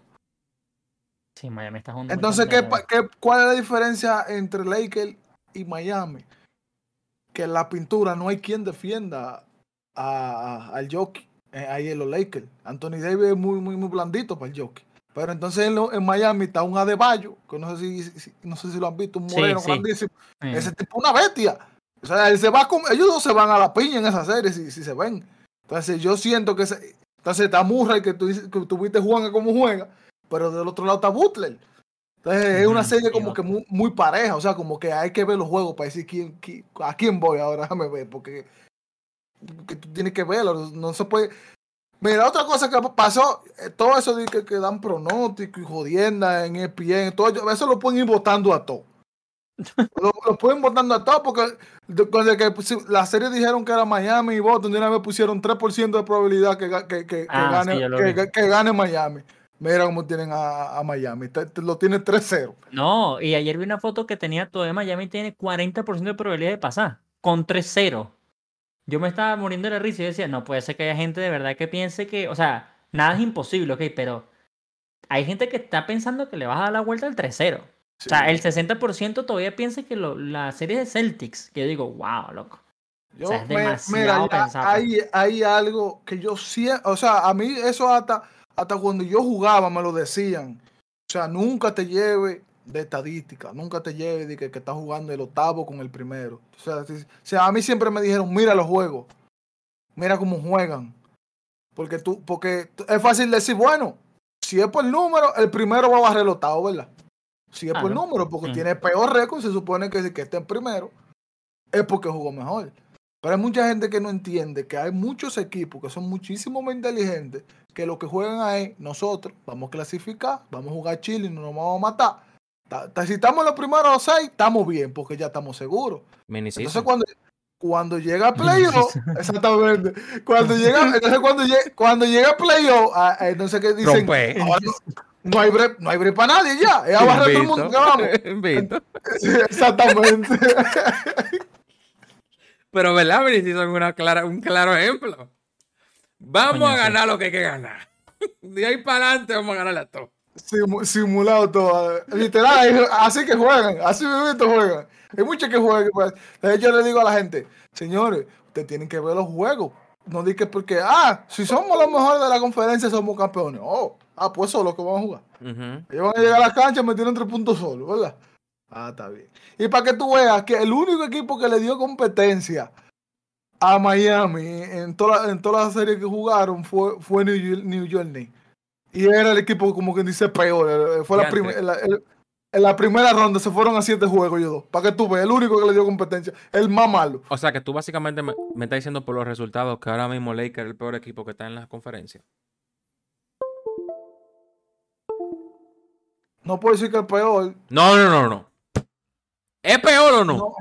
Sí, Miami está jugando. Entonces, ¿qué, qué- ¿cuál es la diferencia entre Lakers y Miami? Que en la pintura no hay quien defienda a, a- al jockey. eh, ahí en los Lakers. Anthony Davis es muy, muy, muy blandito para el jockey. Pero entonces en, lo- en Miami está un Adebayo, que no sé si, si- no sé si lo han visto, un moreno sí. grandísimo. Ese tipo es una bestia. O sea, él se va con, ellos dos se van a la piña en esa serie si, si se ven. Entonces yo siento que ese- entonces está Murray que tú, que tú viste jugando como juega, pero del otro lado está Butler. Entonces es una Ujú, serie como que muy, muy pareja, o sea, como que hay que ver los juegos para decir quién, quién- a quién voy ahora, déjame ver, porque que tú tienes que verlo, no se puede. Mira, otra cosa que pasó, eh, todo eso de que, que dan pronóstico y jodienda en ESPN, todo eso, eso lo pueden ir votando a todo. lo, lo pueden votando a todo porque de- cuando que pusi- la serie dijeron que era Miami y Boston, de una vez pusieron 3% de probabilidad que, que, que, que Ah, gane, sí, que gane Miami. Mira cómo tienen a, a Miami, te- te- lo tiene 3-0. No, y ayer vi una foto que tenía todavía Miami tiene 40% de probabilidad de pasar, con 3-0. Yo me estaba muriendo de la risa y decía, no puede ser que haya gente de verdad que piense que, o sea, nada es imposible, ok, pero hay gente que está pensando que le vas a dar la vuelta al 3-0. O sea, el 60% todavía piensa que lo- la serie de Celtics, que yo digo, wow, loco. Yo, O sea, es me- demasiado mira, ya pensado. hay, hay algo que yo siento, o sea, a mí eso hasta, hasta cuando yo jugaba me lo decían. O sea, nunca te lleve de estadística, nunca te lleve de que, que estás jugando el octavo con el primero. O sea, si- o sea, a mí siempre me dijeron, mira los juegos, mira cómo juegan. Porque tú, porque es fácil decir, bueno, si es por número, el primero va a barrer el octavo, ¿verdad? Si es por Claro. número, porque Mm. tiene peor récord, se supone que el que esté en primero es porque jugó mejor. Pero hay mucha gente que no entiende que hay muchos equipos que son muchísimo más inteligentes que lo que juegan ahí, nosotros vamos a clasificar, vamos a jugar Chile y no nos vamos a matar. Ta- ta- Si estamos en los primeros seis, estamos bien porque ya estamos seguros. Entonces cuando, cuando llega playoff, exactamente, cuando llega, entonces cuando llega, cuando llega playoff, ah, no sé qué dicen, ahora no, no hay break, no hay break para nadie ya, es todo el mundo que vamos. Exactamente. Pero verdad, season es una clara, un claro ejemplo. Vamos Coño, a sí. ganar lo que hay que ganar. De ahí para adelante vamos a ganarle a todo. Simu- simulado todo. Literal, así que juegan, así mismo juegan. Hay muchos que juegan. pues. Entonces yo le digo a la gente, señores, ustedes tienen que ver los juegos. No digan que porque, ah, si somos los mejores de la conferencia, somos campeones. Oh, ah, pues eso es lo que vamos a jugar. Ellos van a llegar a la cancha metieron tres puntos solos, ¿verdad? Ah, está bien. Y para que tú veas que el único equipo que le dio competencia a Miami en toda, en toda la serie que jugaron fue, fue New, York- New York Knicks. Y era el equipo, como que dice, peor. eh, Fue la, prim- en la- el- en la primera ronda se fueron a siete juegos ellos dos. Para que tú veas, el único que le dio competencia, el más malo. O sea que tú básicamente me, me estás diciendo por los resultados que ahora mismo Lakers es el peor equipo que está en la conferencia. No puedo decir que el peor. No, no, no, no. ¿Es peor o no? no.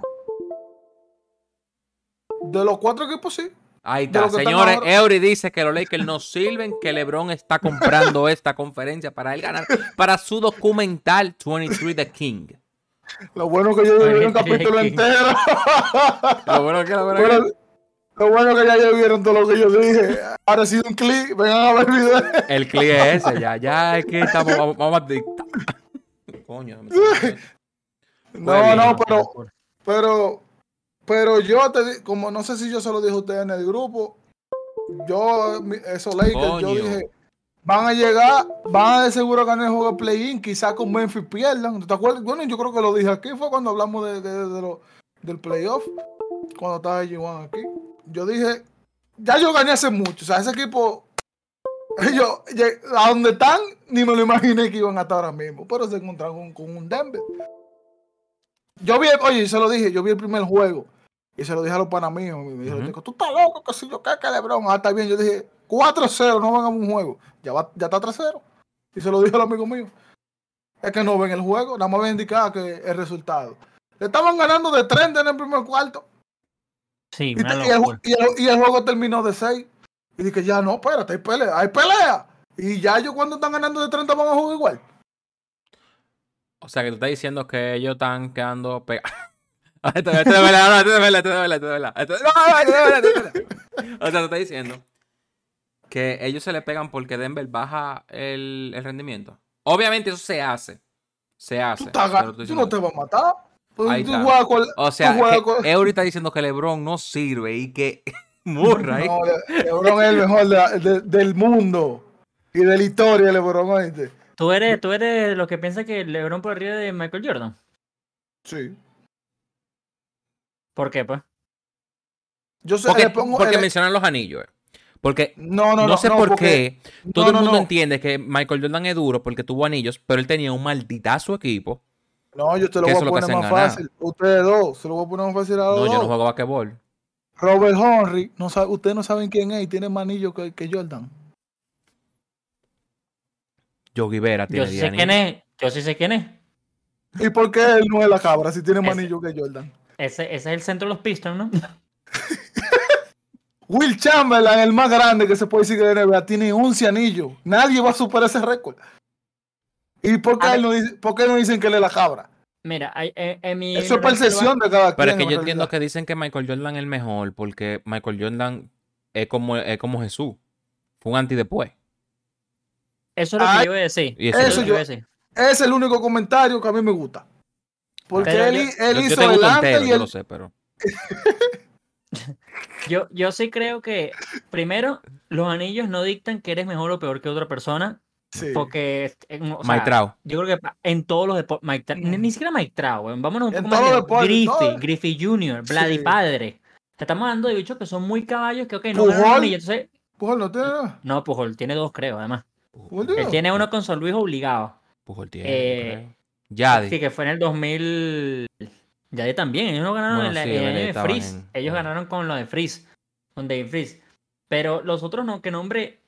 De los cuatro equipos, sí. Ahí está. Señores. Eury dice que los Lakers no sirven, que LeBron está comprando esta conferencia para él ganar, para su documental 23 The King. Lo bueno que yo vi un capítulo entero. Lo bueno que, lo bueno Bueno, que- lo bueno que ya, ya vieron todo lo que yo dije. Ahora ha sido un clic, vengan a ver el video. El clip es ese, ya, ya es que estamos, vamos, vamos a dictar. Coño, me- No, bien, no, pero, pero, pero yo te como no sé si yo se lo dije a ustedes en el grupo, yo, esos Lakers, yo dije, van a llegar, van a de seguro ganar el juego de play-in, quizás con Memphis pierdan. ¿Te acuerdas? Bueno, yo creo que lo dije aquí, fue cuando hablamos de, de- de lo- del playoff, cuando estaba G1 aquí. Yo dije, ya yo gané hace mucho, o sea, ese equipo, ellos, a donde están, ni me lo imaginé que iban a estar ahora mismo, pero se encontraron con, con un Denver. Yo vi, oye, se lo dije, yo vi el primer juego y se lo dije a los panamíos. Y me dijeron, Ujú. tú estás loco, que si yo qué, que Lebron. Ah, está bien. Yo dije, 4-0, no van a un juego. Ya, va, ya está 3-0. Y se lo dije al amigo mío. Es que no ven el juego, nada más ven indicar que el resultado. Le estaban ganando de 30 en el primer cuarto. Sí, Y, una te- y el, locura. y el- y el juego terminó de 6. Y dije, ya no, espérate, hay pelea, hay pelea. Y ya ellos cuando están ganando de 30 van a jugar igual. O sea, que tú estás diciendo que ellos están quedando pegados. Esto esto es verdad, esto es verdad, esto es verdad, esto es verdad. Esto es- no, esto es. O sea, tú estás diciendo que ellos se le pegan porque Denver baja el, el rendimiento. Obviamente eso se hace. Se hace. Tú, estás tú no te vas a matar. Ahí tú está. con- O sea, que con- Eury está diciendo que LeBron no sirve y que Murray. No, Le- LeBron es el mejor de la- de- del mundo y de la historia, LeBron, ¿oíste? ¿Tú eres, tú eres de los que piensa que LeBron por arriba de Michael Jordan. Sí. ¿Por qué, pues? Yo sé, Porque, le pongo porque el- mencionan los anillos. eh. Porque no, no, no, no, sé no, por porque- qué todo no, el no, mundo no. entiende que Michael Jordan es duro porque tuvo anillos, pero él tenía un malditazo equipo. No, yo te lo voy a poner más fácil. Ustedes dos, se lo voy a poner más fácil a los No, yo dos. no juego basquetbol. Robert Henry, no sabe, ustedes no saben quién es y tiene más anillos que, que Jordan. Yogi Vera tiene Yo sí 10 sé quién es. Yo sí sé quién es. ¿Y por qué él no es la cabra si tiene más anillos que Jordan? Ese, ese es el centro de los Pistons, ¿no? Will Chamberlain, el más grande que se puede decir de la NBA, tiene 11 anillos. Nadie va a superar ese récord. ¿Y por qué, él no dice- por qué no dicen que él es la cabra? Mira, hay- en, en mi. Eso es percepción de cada Pero es quien. que en yo entiendo que dicen que Michael Jordan es el mejor porque Michael Jordan es como, es como Jesús. Fue un anti después. Eso es lo que Ay, yo iba a decir. y eso es yo- lo que iba a decir. Es el único comentario que a mí me gusta. Porque Pero él, yo- él Yo, hizo te el antes entero, y yo el... lo sé, pero. Yo, yo sí creo que, primero, los anillos no dictan que eres mejor o peor que otra persona. Sí. Porque, o sea, Mike Trout. yo creo que en todos los deportes, ni, ni siquiera Mike Trout, weón, vámonos un En poco más todos los lejos. deportes, Griffey, todo. Griffey Jr., Vladi Sí. Padre. Estamos hablando de bichos que son muy caballos que, ok, no Pujol. anillo. Entonces, Pues no tiene no, Pujol tiene dos, creo, además. Él tiene- uno con San Luis obligado. Pujol tiene, Eh. Yadi. Sí, que fue en el 2000. Ya también, ellos no ganaron Bueno, en la sí, en el año de Freeze. en- Ellos ganaron con lo de Freeze, con David Freeze. Pero los otros no, que nombre.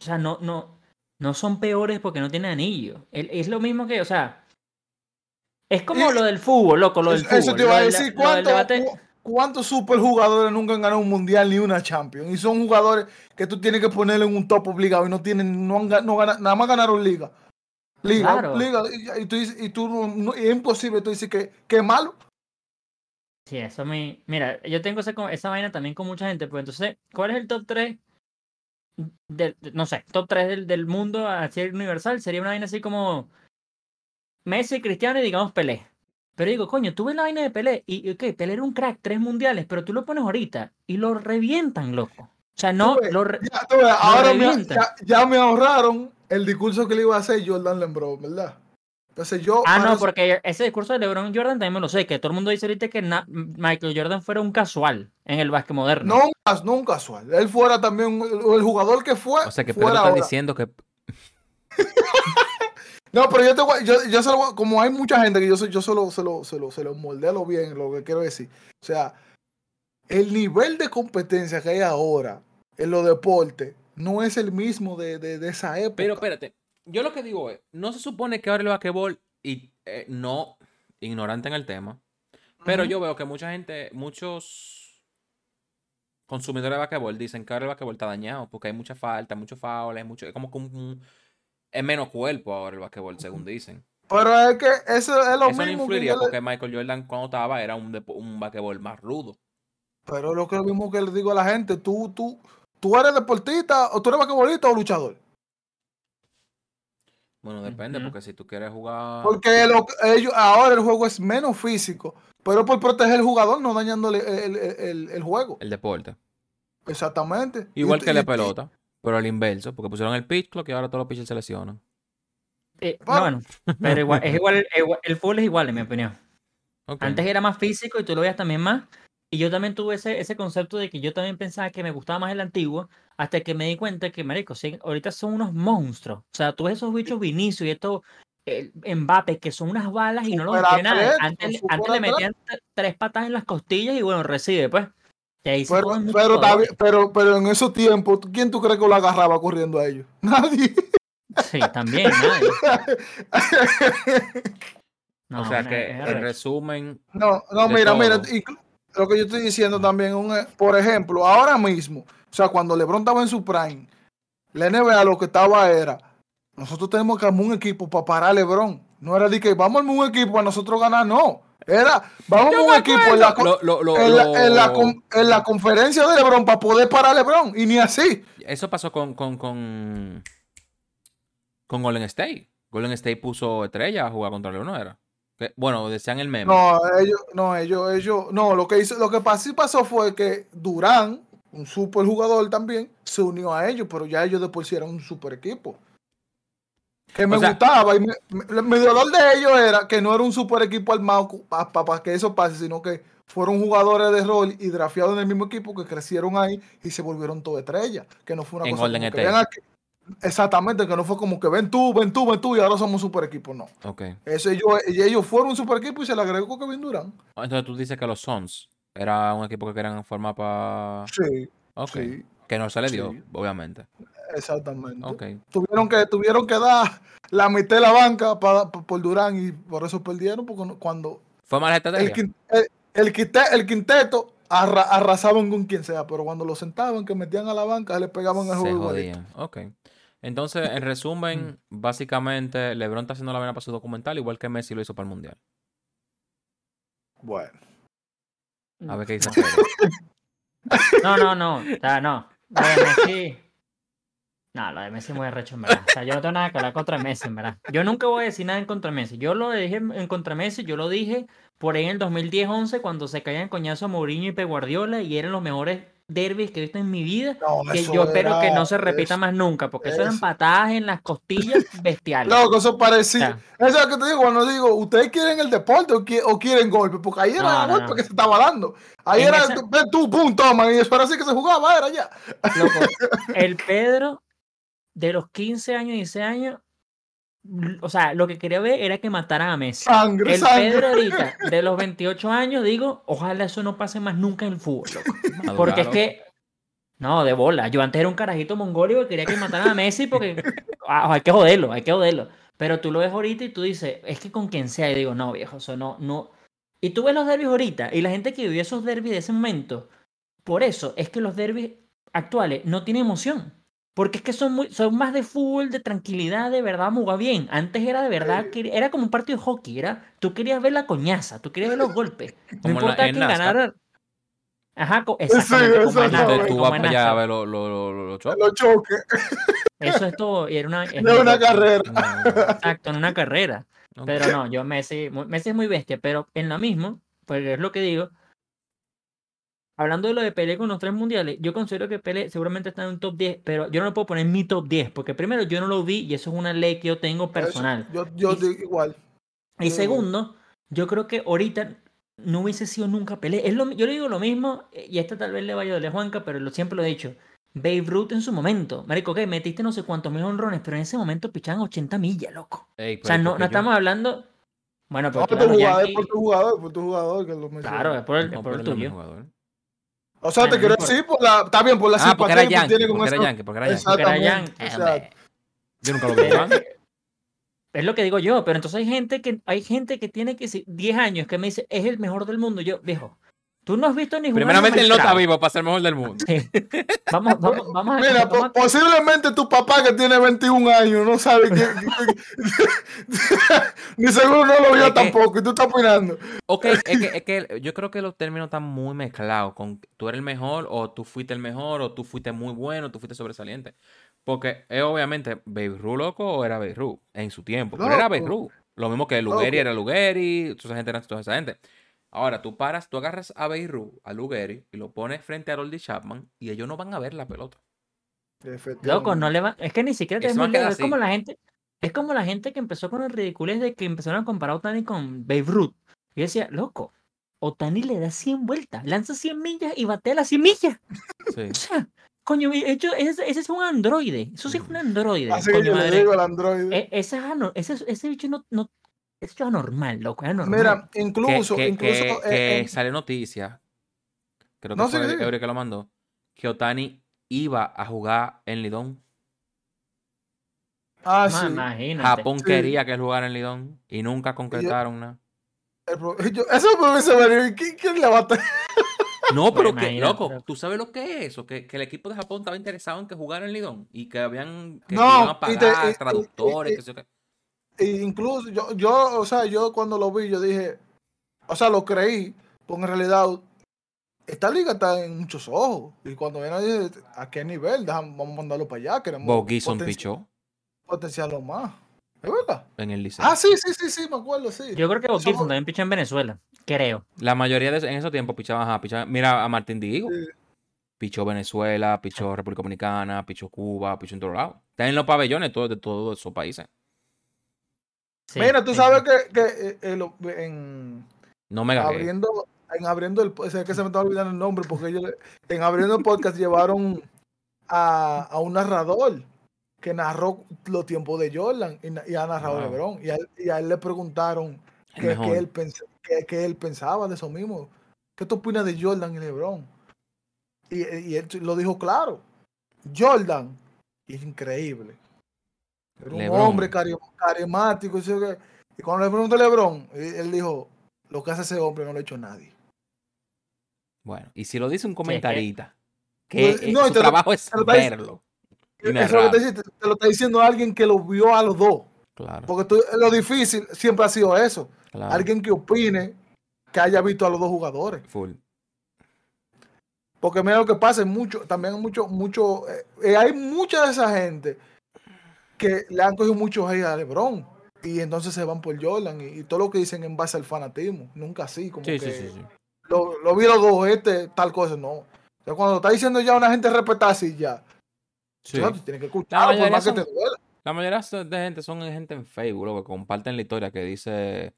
O sea, no, no, no son peores porque no tienen anillo. Es lo mismo que, o sea. Es como lo del fútbol, loco, lo del Eso- fútbol. Eso te iba a decir. lo del ¿Cuántos debate- cu- cuántos superjugadores nunca han ganado un mundial ni una Champions? Y son jugadores que tú tienes que ponerle en un top obligado y no tienen, no han, no gana- nada más ganaron liga. Liga, Claro. liga. Y, y tú, dices- y tú no- es imposible, tú dices que, que malo. Sí, eso me. Mira, yo tengo esa, esa vaina también con mucha gente. Pues entonces, ¿cuál es el top 3? Del, de- no sé, top 3 del, del mundo así universal. Sería una vaina así como Messi, Cristiano y digamos Pelé. Pero digo, coño, tú ves la vaina de Pelé y, ok, Pelé era un crack, tres mundiales, pero tú lo pones ahorita y lo revientan, loco. O sea, no, ves, lo re- Ya, ahora me, revientan. ya, ya me ahorraron el discurso que le iba a hacer Jordan Lembro, ¿verdad? Entonces yo. Ah, no, porque ese discurso de LeBron Jordan también me lo sé, que todo el mundo dice ahorita que Michael Jordan fuera un casual en el básquet moderno. No, no un casual. Él fuera también el jugador que fue. O sea que Pedro está ahora. diciendo que. No, pero yo te voy, yo, yo se lo voy- como hay mucha gente que yo, se- yo solo se lo, se lo, se lo moldeo bien, lo que quiero decir. O sea, el nivel de competencia que hay ahora en los deportes no es el mismo de, de, de esa época. Pero espérate, yo lo que digo es, no se supone que ahora el basquetbol, y eh, no ignorante en el tema, pero yo veo que mucha gente, muchos consumidores de basquetbol dicen que ahora el basquetbol está dañado porque hay mucha falta, mucho foul, hay mucho, es como que un- un- es menos cuerpo ahora el basquetbol, según dicen. Pero es que eso es lo Eso no mismo. que influiría yo le- porque Michael Jordan cuando estaba era un, un basquetbol más rudo. Pero lo que lo mismo que le digo a la gente, tú, tú, tú eres deportista, o tú eres basquetbolista o luchador. Bueno, depende, porque si tú quieres jugar... Porque lo que- ellos, ahora el juego es menos físico, pero por proteger al jugador, no dañándole el, el- el- el juego. El deporte. Exactamente. Igual Y- que la y- pelota, pero al inverso, porque pusieron el pitch clock y ahora todos los pitchers se lesionan. Eh, no, Bueno. pero igual, es igual, el fútbol es igual, en mi opinión. Antes era más físico y tú lo veías también más. Y yo también tuve ese, ese concepto de que yo también pensaba que me gustaba más el antiguo, hasta que me di cuenta que, marico, sí, ahorita son unos monstruos. O sea, tú ves esos bichos Vinicius y estos Mbappé, que son unas balas y no los detiene nada. Antes, antes le metían tres patas en las costillas y bueno, recibe, pues. Pero, pero, está jugadores. bien, pero, pero en esos tiempos, ¿quién tú crees que lo agarraba corriendo a ellos? Nadie. Sí, también, nadie. No, o sea no, que, en resumen, No, no, mira, mira, todo. inclu- lo que yo estoy diciendo también, un, por ejemplo, ahora mismo, o sea, cuando LeBron estaba en su prime, la NBA lo que estaba era, nosotros tenemos que armar un equipo para parar a LeBron. No era de que vamos a armar un equipo para nosotros ganar, no. Era, vamos un equipo en la, co- lo- lo- lo- en la- en la lo- con- en la conferencia de LeBron para poder parar a LeBron. Y ni así. eso pasó con, con, con, con Golden State. Golden State puso estrella a jugar contra León, ¿no era? Que- bueno, decían el meme. No, ellos, no, ellos, ellos, no, lo que hizo, lo que pasó, pasó fue que Durán un super jugador también, se unió a ellos, pero ya ellos después sí eran un super equipo. Que me O sea- gustaba y me, me- mi dolor de ellos era que no era un super equipo armado para que eso pase, sino que fueron jugadores de rol y drafeados en el mismo equipo que crecieron ahí y se volvieron todo estrellas. Que no fue una En cosa orden que. Exactamente, que no fue como que ven tú, ven tú, ven tú y ahora somos super equipo, no. Ok. Eso ellos, y ellos fueron un super equipo y se le agregó Kevin Durant. Entonces tú dices que los Suns era un equipo que querían formar para... Sí, Ok. sí, Que no se le dio, Sí. obviamente. Exactamente. Ok. Tuvieron que, tuvieron que dar la mitad de la banca para, por Durán y por eso perdieron, porque no- cuando ¿Fue mala estrategia? el, el quinte- el quinteto arra- arrasaban con quien sea, pero cuando lo sentaban, que metían a la banca, le pegaban el Se juego jodían. Ok. Entonces, en resumen, básicamente, LeBron está haciendo la vena para su documental, igual que Messi lo hizo para el Mundial. Bueno, A ver qué dice. No, no, no. O sea, no. De Messi. No, lo de Messi es muy arrecho, en verdad. O sea, yo no tengo nada que hablar contra Messi, en verdad. Yo nunca voy a decir nada en contra de Messi. Yo lo dije en contra de Messi, yo lo dije por ahí en el 2010-11 cuando se caían coñazo Mourinho y Pep Guardiola y eran los mejores derbis que he visto en mi vida. no, Que yo espero que no se repita eso- más nunca, porque eso eran eso. patadas en las costillas bestiales. Loco, eso parecía. Eso es lo que te digo cuando digo, ¿ustedes quieren el deporte o, qui- o quieren golpe? Porque ahí era No, golpe no. que se estaba dando. Ahí En era, esa- tú, pum, toma, y eso era así que se jugaba, era ya. Loco, el Pedro de los 15 años, 16 años, o sea, lo que quería ver era que mataran a Messi. Sangre, El sangre. Pedro ahorita, de los 28 años, digo, ojalá eso no pase más nunca en el fútbol. loco. Porque es que, no, de bola. Yo antes era un carajito mongólico que quería que mataran a Messi porque ah, hay que joderlo, hay que joderlo. Pero tú lo ves ahorita y tú dices, es que con quien sea, y digo, no, viejo, eso no, no. Y tú ves los derbis ahorita, y la gente que vivió esos derbis de ese momento, por eso es que los derbis actuales no tienen emoción. Porque es que son, muy, son más de fútbol, de tranquilidad, de verdad, jugar bien. Antes era de verdad, que era como un partido de hockey, era, tú querías ver la coñaza, tú querías ver los golpes. No Como importa quién ganara. Ajá, exactamente, como en exactamente. NASCAR, Entonces tú como vas para allá a ver los lo, lo, lo- los choques. Los choques. Eso es todo, y era una, es No es una loco. carrera. No, Exacto, en una carrera. Pero no, yo Messi, Messi es muy bestia, pero en lo mismo, porque es lo que digo, hablando de lo de Pelé con los tres mundiales, yo considero que Pelé seguramente está en un top 10, pero yo no lo puedo poner en mi top 10, porque primero yo no lo vi y eso es una ley que yo tengo personal. Yo, yo Y- digo igual. Y Yo segundo, yo creo que ahorita no hubiese sido nunca Pelé. Es lo, yo le digo lo mismo, eh, y esta tal vez le vaya a doler a Juanca, pero lo, siempre lo he dicho. Babe Ruth en su momento. Marico, ¿qué? Metiste no sé cuántos mil honrones, pero en ese momento pichaban 80 millas, loco. Ey, O sea, ¿y no, por no estamos hablando. Bueno, pero No, por claro, tu jugador, Yankee- por tu jugador, por tu jugador que lo. Claro, es por el, No, es por el tuyo. jugador. O sea, Bueno, te quiero decir, por la, está bien, por la Ah, porque era Yankee, tienes con porque era. Yankee, porque era Yankee. Porque era Exactamente, Yankee, o sea, hombre. Yo nunca lo vi es lo que digo yo, pero entonces hay gente que hay gente que tiene que si- 10 años que me dice es el mejor del mundo. Yo, viejo, tú no has visto ni Primeramente, él no está vivo para ser el mejor del mundo. Sí. Vamos, vamos, vamos a Mira, po- posiblemente tu papá que tiene 21 años no sabe que, ni seguro no lo vio Es que- tampoco y tú estás opinando. Ok, es que, es que yo creo que los términos están muy mezclados con tú eres el mejor o tú fuiste el mejor o tú fuiste muy bueno, tú fuiste sobresaliente. Porque es obviamente Babe Ruth loco o era Babe Ruth en su tiempo. Pero era. Ruth. Lo mismo que Lugeri Loco. era Lugeri, toda esa gente era toda esa gente. Ahora, tú paras, tú agarras a Babe Ruth, a Lugeri y lo pones frente a Roldy Chapman y ellos no van a ver la pelota. Loco, no le va. Es que ni siquiera te es como la gente. Es como la gente que empezó con el ridiculez de que empezaron a comparar a Otani con Babe Ruth. Y decía, loco, Otani le da 100 vueltas, lanza 100 millas y batea las 100 millas. Sí. O sea, coño, de hecho, ese, ese es un androide. Eso sí es un androide. Así que coño yo le madre. digo al Android. E- ese, ese, ese bicho no, no. Es anormal, loco. Es anormal. Mira, Que, incluso, que- incluso. que- eh, que en- sale noticia, creo que No, fue sigue. Eury que lo mandó, que Otani iba a jugar en Lidón. ah, sí. Imagínate. Japón Sí. quería que él jugara en Lidón y nunca concretaron nada. Yo- eso me. ¿y ¿Quién, quién le va a No, pero que, imagínate, loco. ¿tú sabes lo que es eso? Que, que el equipo de Japón estaba interesado en que jugara en Lidón y que habían que, que No, iban a y te- pagar y- traductores, y- que sé yo qué. E incluso yo, yo, o sea, yo cuando lo vi, yo dije, o sea, lo creí, porque en realidad esta liga está en muchos ojos. Y cuando viene dije, ¿a qué nivel? Dejan- vamos a mandarlo para allá, queremos Bob potenci- pichó potenciarlo más. ¿Es verdad? en el liceo. Ah, sí, sí, sí, sí, me acuerdo, sí. Yo creo que Bob Somos- Gibson también pichó en Venezuela. Creo. La mayoría de en esos tiempos pichaban, pichaban- Mira a Martín Diego. Sí. pichó Venezuela, pichó República Dominicana, pichó Cuba, pichó en todos lados. Está en los pabellones todos de todos esos países. Sí, Mira, tú sí, sabes que, que, eh, eh, en, No me gagué. abriendo, en abriendo el que se me está olvidando el nombre porque ellos en abriendo el podcast llevaron a, a un narrador que narró los tiempos de Jordan y, y ha narrado Wow. LeBron y a, él, y a él le preguntaron qué, él pens- qué- qué él pensaba de eso mismo. ¿Qué tú opinas de Jordan y LeBron? Y, y él lo dijo claro. Jordan es increíble. Era un LeBron. hombre cari- carismático. Y, eso que- y cuando le preguntó a LeBron, él dijo, lo que hace ese hombre no lo ha hecho nadie. Bueno, y si lo dice un comentarista, que No, eh, su te trabajo es te verlo. y Eso es lo te, dice, te- te lo está diciendo alguien que lo vio a los dos. Claro, Porque tú- lo difícil siempre ha sido eso. claro. Alguien que opine que haya visto a los dos jugadores. Full. Porque mira lo que pasa, mucho, también mucho, mucho, eh, eh, hay mucha de esa gente que le han cogido mucho hate a LeBron y entonces se van por Jordan y, y todo lo que dicen en base al fanatismo, nunca así, como Sí, que sí, sí. Lo, lo vi los dos, este, tal cosa, no. O sea, cuando está diciendo ya una gente respetar así ya, Sí. tienes que La escucharlo por más que te duela. La mayoría de gente son gente en Facebook, loco, que comparten la historia que dice.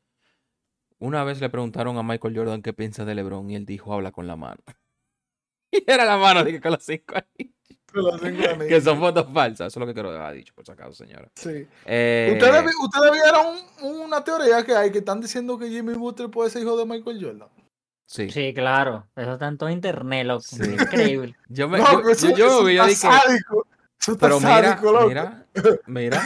Una vez le preguntaron a Michael Jordan qué piensa de LeBron y él dijo habla con la mano. Y era la mano, dije con los cinco ahí. Que son fotos falsas. Eso es lo que quiero dejar dicho, por si acaso, señora. Sí. Eh, ¿Ustedes, ustedes vieron una teoría que hay que están diciendo que Jimmy Butler puede ser hijo de Michael Jordan? sí. Sí, claro. Eso está en todo internet, loco. Sí. Increíble. Yo me, No, yo, eso- yo, yo yo dije. sádico. Eso está Pero mira, sádico, loco. mira, mira,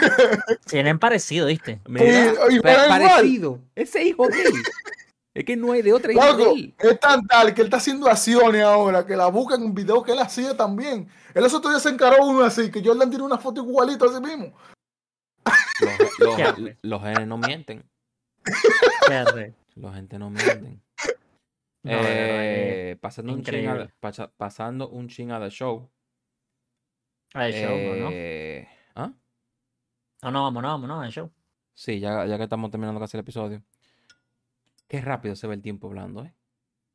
Tienen parecido, ¿viste? mira. Y- y pa- igual. parecido. Ese hijo de él. Es que no hay de otra Loco, es tan tal que él está haciendo acciones ahora que la buscan en videos que él hacía también. Él esos otros días se encaró uno así, que Jordan tiene una foto igualito a sí mismo. Los, los- los genes no mienten. Los gente no mienten. No, Eh, pasando, un chin a, pasando un chin a The Show. Al show, ¿no? eh, ¿ah? No, no, vamos, no, vamos, no, al show. Sí, ya, ya que estamos terminando casi el episodio. Qué rápido se ve el tiempo hablando, ¿eh?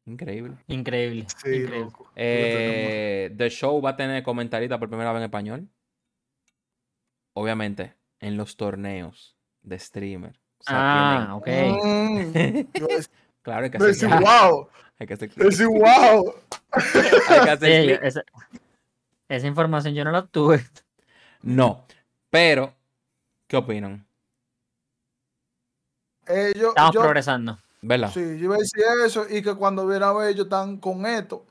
Increíble. Increíble. Sí, increíble. loco. Eh, The Show va a tener comentarista por primera vez en español. Obviamente, en los torneos de streamer. O sea, Ah, ok. Mm, es- Claro, hay que hacer clic, wow, Hay que hacer decía, wow. hay que hacer Sí, clic. esa, esa información yo no la tuve. No, pero, ¿qué opinan? Eh, yo, Estamos yo- progresando. ¿Verdad? sí, yo iba a decir eso y que cuando viene a ver ellos están con esto,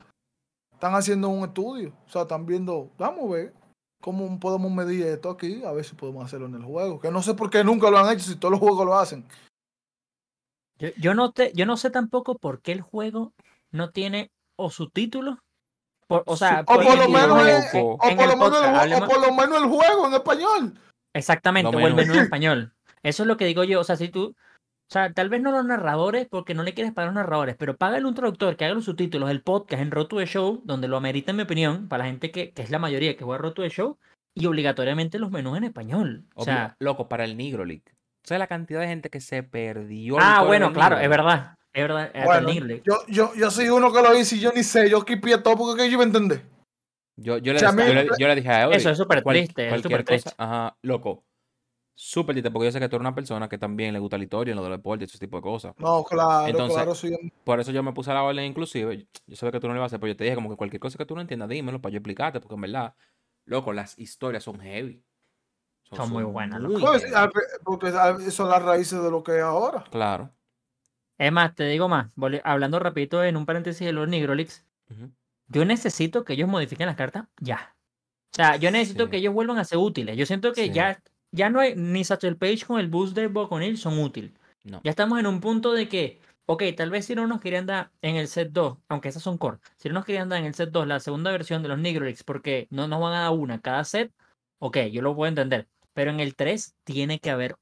están haciendo un estudio, o sea, están viendo, vamos a ver cómo podemos medir esto aquí, a ver si podemos hacerlo en el juego, que no sé por qué nunca lo han hecho si todos los juegos lo hacen. Yo, yo no te, yo no sé tampoco por qué el juego no tiene o subtítulos. Por, o sea, O por lo en- menos, en- el- en- o en por el lo menos el podcast, jue- o hablemos- por lo menos el juego en español. Exactamente, Lo o el menú en español. Eso es lo que digo yo. O sea, si tú. O sea, tal vez no los narradores, porque no le quieres pagar a los narradores, pero págale un traductor que haga los subtítulos del podcast en Road to the Show, donde lo amerita, en mi opinión, para la gente que, que es la mayoría que juega Road to the Show, y obligatoriamente los menús en español. O Obvio- sea, loco, para el Negro League. ¿Sabes la cantidad de gente que se perdió? ah, bueno, claro, es verdad. Es verdad, hasta Bueno, el yo, yo, yo soy uno que lo hice y yo ni sé, yo quipié todo porque que yo iba a entender. Yo, yo, le, O sea, a mí- yo, le, yo le dije a Eury, Eso es súper cual- triste, es cualquier súper cosa, triste. ajá, loco. Súper triste, porque yo sé que tú eres una persona que también le gusta la historia, en lo del deporte ese tipo de cosas. No, claro, Entonces- claro, un- Por eso yo me puse a la orden inclusive. Yo sé que tú no lo ibas a hacer, pero yo te dije como que cualquier cosa que tú no entiendas, dímelo para yo explicarte, porque en verdad, loco, las historias son heavy. Son muy buenas, loco. muy Pues, heavy. a- porque son las raíces de lo que es ahora. Claro. Es más, te digo más, hablando rapidito en un paréntesis de los Negro Leagues, Ujú. yo necesito que ellos modifiquen las cartas ya. O sea, yo necesito Sí. que ellos vuelvan a ser útiles. Yo siento que Sí. ya, ya no hay ni Satchel Page con el boost de Boconil son útiles. No. Ya estamos en un punto de que, ok, tal vez si no nos querían dar en el set 2, aunque esas son core, si no nos querían dar en el set 2 la segunda versión de los Negro Leagues porque no nos van a dar una cada set, ok, yo lo puedo entender. Pero en el 3 tiene que haber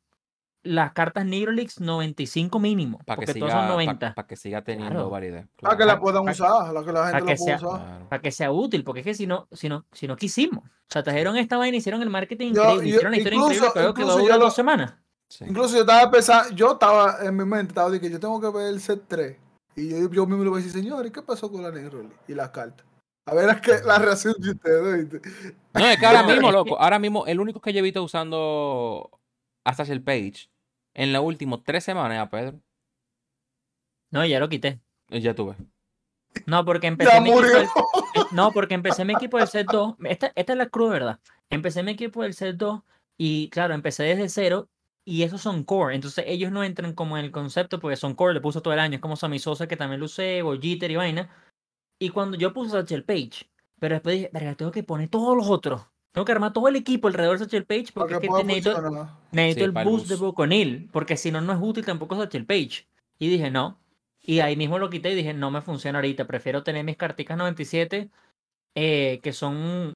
las cartas Negro Leagues 95 mínimo, Para que, porque siga, todas son pa- 90. pa' que siga teniendo Claro. validez. Para que la puedan pa- usar, la que la gente que la pueda sea- usar. Claro. para que sea útil, porque es que si no, si no, si no quisimos. O sea, trajeron esta vaina, hicieron el marketing Yo- increíble, yo- hicieron la historia incluso- increíble, quedó dos semanas. Sí. Incluso yo estaba pensando, yo estaba en mi mente, estaba de que yo tengo que ver el set 3. Y yo, yo mismo le voy a decir, señores, ¿qué pasó con la Negro League y las cartas? A ver es que la reacción de ustedes. ¿viste? No, es que ahora mismo, loco, ahora mismo, el único que yo he visto usando hasta el page en las últimas tres semanas a Pedro. No, ya lo quité. Eh, Ya tuve. No, porque empecé mi equipo murió. del- eh, No, porque empecé mi equipo del set 2. Esta, esta es la cruda verdad. Empecé mi equipo del set 2 y claro, empecé desde cero y esos son core. Entonces ellos no entran como en el concepto porque son core, le puso todo el año. Es como Sammy Sosa que también lo usé, o Jeter y vaina. Y cuando yo puse Satchel Page, pero después dije, verga, tengo que poner todos los otros. Tengo que armar todo el equipo alrededor de Satchel Page porque es que necesito, necesito Sí, el boost de. Boconil, porque si no, no es útil tampoco Satchel Page. Y dije, no. Y ahí mismo lo quité y dije, no me funciona ahorita. Prefiero tener mis carticas 97, eh, que son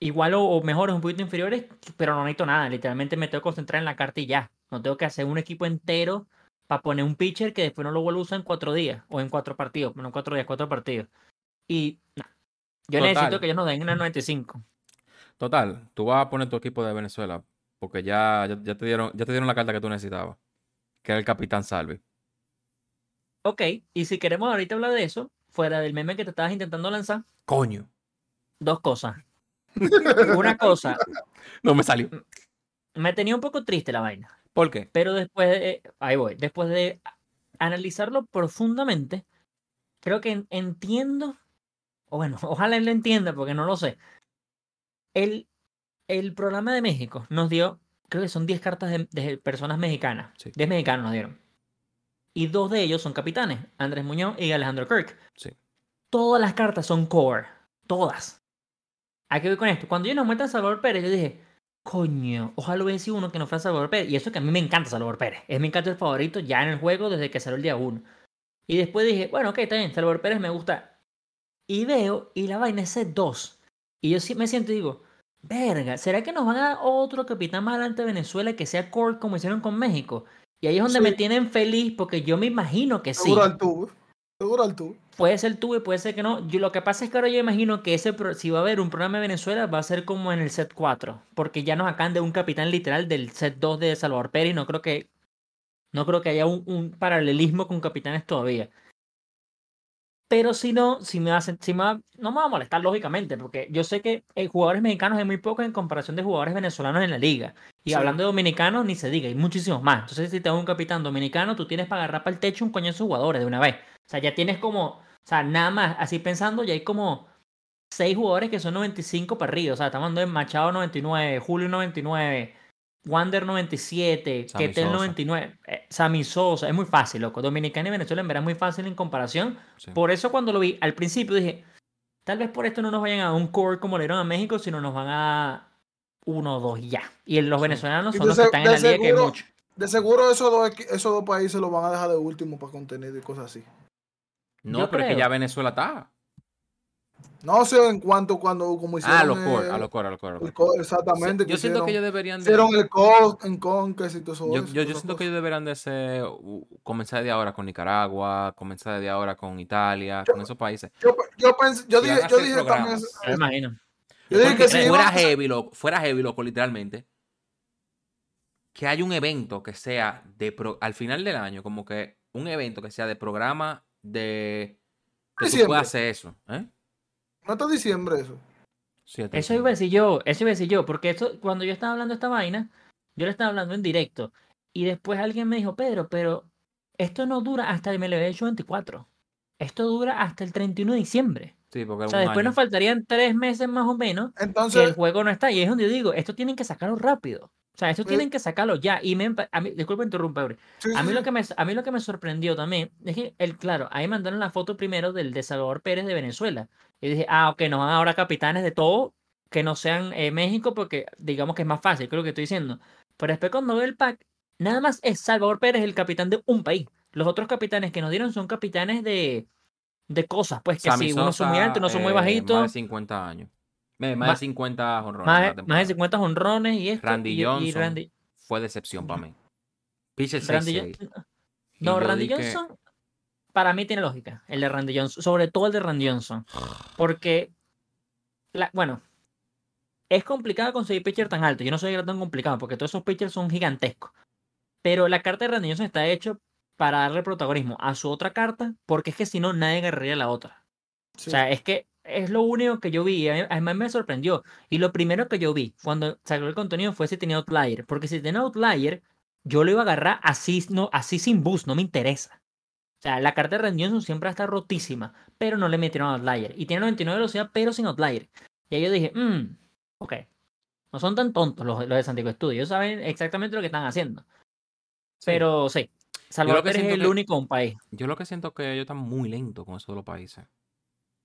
igual o, o mejores, un poquito inferiores, pero no necesito nada. Literalmente me tengo que concentrar en la carta y ya. No tengo que hacer un equipo entero para poner un pitcher que después no lo vuelvo a usar en cuatro días o en cuatro partidos. No en cuatro días, cuatro partidos. Y yo Total. necesito que ellos nos den una 95. Total, tú vas a poner tu equipo de Venezuela porque ya, ya, ya te dieron, ya te dieron la carta que tú necesitabas, que era el Capitán Salvi. Ok, y si queremos ahorita hablar de eso, fuera del meme que te estabas intentando lanzar, Coño. dos cosas. Una cosa, No me salió. me tenía un poco triste la vaina, ¿Por qué? pero después de, ahí voy, después de analizarlo profundamente, creo que en- entiendo, o bueno, ojalá él lo entienda porque no lo sé. El, el programa de México nos dio, creo que son 10 cartas de, de personas mexicanas, Sí. 10 mexicanos nos dieron. Y dos de ellos son capitanes, Andrés Muñoz y Alejandro Kirk. Sí. Todas las cartas son core. Todas. ¿A qué voy con esto? Cuando yo nos muestran a Salvador Pérez, yo dije, coño, ojalá hubiese uno que no fuera Salvador Pérez. Y eso que a mí me encanta Salvador Pérez. Es mi carta favorito ya en el juego desde que salió el día 1. Y después dije, bueno, ok, está bien, Salvador Pérez me gusta. Y veo, y la vaina es set 2. Y yo sí me siento y digo, verga, ¿será que nos van a dar otro capitán más adelante de Venezuela que sea core como hicieron con México? Y ahí es donde Sí. me tienen feliz porque yo me imagino que sí. Seguro al tubo. Seguro al tubo. Puede ser tú y puede ser que no. Yo, lo que pasa es que ahora yo imagino que ese pro- si va a haber un programa de Venezuela va a ser como en el set 4. Porque ya nos acaban de un capitán literal del set 2 de Salvador Pérez. No creo que. No creo que haya un, un paralelismo con capitanes todavía. Pero si no, si me hacen, si me va- no me va a molestar, lógicamente, porque yo sé que eh, jugadores mexicanos hay muy pocos en comparación de jugadores venezolanos en la liga. Y Sí. hablando de dominicanos, ni se diga, hay muchísimos más. Entonces, si te un capitán dominicano, tú tienes para agarrar para el techo un coñazo de jugadores de una vez. O sea, ya tienes como, o sea, nada más, así pensando, ya hay como seis jugadores que son 95 para arriba. O sea, estamos hablando de Machado 99, Julio 99, Wander 97, Sammy Ketel Sosa. 99, eh, Sammy Sosa. Es muy fácil, loco. Dominicana y Venezuela en verdad es muy fácil en comparación. Sí. Por eso cuando lo vi al principio dije, tal vez por esto no nos vayan a un core como le dieron a México, sino nos van a uno o dos y ya. Y los Sí. venezolanos son los que están en la liga que es seguro- mucho. De seguro esos dos, esos dos países los van a dejar de último para contenido y cosas así. No, Yo pero es que ya Venezuela está. No sé en cuanto cuando como hicieron Ah, a los core, a los core, a los core. core. exactamente. yo siento que ellos deberían de... hicieron el co en Conquest y todo eso. Yo, yo, siento que ellos deberían de ser, comenzar de ahora con Nicaragua, comenzar de ahora con Italia, Yo- con esos países. Yo, yo pensé, yo dije, yo dije también. Me imagino. Yo dije que sí. fuera heavy, loco, fuera heavy, loco, literalmente. Que haya un evento que sea de pro- al final del año, como que un evento que sea de programa de que tú puedas hacer eso. ¿eh? No está diciembre eso. Eso iba a decir yo, eso iba a decir yo, porque esto, cuando yo estaba hablando de esta vaina, yo le estaba hablando en directo. Y después alguien me dijo, Pedro, pero esto no dura hasta el MLB 24. Esto dura hasta el 31 de diciembre. Sí, porque O sea, después nos faltarían tres meses más o menos que el Entonces, juego no está. Y es donde yo digo, esto tienen que sacarlo rápido. O sea, esto Sí. tienen que sacarlo ya. Y me, a mí, disculpa interrumpir, sí, a sí, mí, lo sí. que me, a mí lo que me sorprendió también es que, el, claro, ahí mandaron la foto primero del de Salvador Pérez de Venezuela. Y dije, ah, ok, nos van ahora capitanes de todo que no sean eh, México porque digamos que es más fácil, creo que estoy diciendo. Pero después cuando veo el pack, nada más es Salvador Pérez el capitán de un país. Los otros capitanes que nos dieron son capitanes de, de cosas, pues que Sammy si unos son muy altos, unos son muy eh, Más de bajitos, 50 años. Más, de 50 jonrones. más, de- más de temporada. 50 honrones y esto. Randy y, y Johnson. Randy, Fue decepción para mí. Pitcher Randy 6-6. Johnson- Y No, yo Randy di que- Johnson para mí tiene lógica, el de Randy Johnson, sobre todo el de Randy Johnson, porque, la, bueno, es complicado conseguir pitcher tan alto, yo no soy tan complicado porque todos esos pitchers son gigantescos, pero la carta de Randy Johnson está hecho para darle protagonismo a su otra carta, porque es que si no nadie agarraría la otra. Sí. O sea, es que es lo único que yo vi. Además me sorprendió. Y lo primero que yo vi cuando salió el contenido fue si tenía Outlier. Porque si tenía Outlier, yo lo iba a agarrar así, no, así sin boost, no me interesa. O sea, la carta de rendición siempre está rotísima, pero no le metieron Outlier. Y tiene 99 de velocidad, pero sin Outlier. Y ahí yo dije, mmm, ok. No son tan tontos los, los de Santiago Studio. Ellos saben exactamente lo que están haciendo. Pero sí, Salvador es el que- único en un país. Yo lo que siento es que ellos están muy lentos con eso de los países.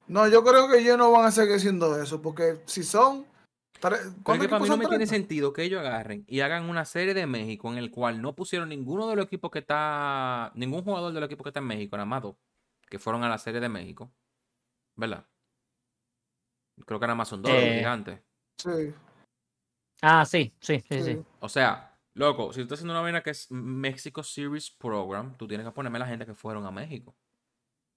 No, yo creo que ellos no van a seguir siendo eso, porque si son... Pero es ¿Cuántos que para equipos mí no me tiene 30? sentido que ellos agarren y hagan una serie de México en el cual no pusieron ninguno de los equipos que está. Ningún jugador del equipo que está en México, nada más dos, que fueron a la serie de México. ¿Verdad? Creo que nada más son dos, los Eh, gigantes. Sí, Ah, sí, sí, sí, sí. sí. O sea, loco, si tú estás haciendo una vaina que es Mexico Series Program, tú tienes que ponerme la gente que fueron a México,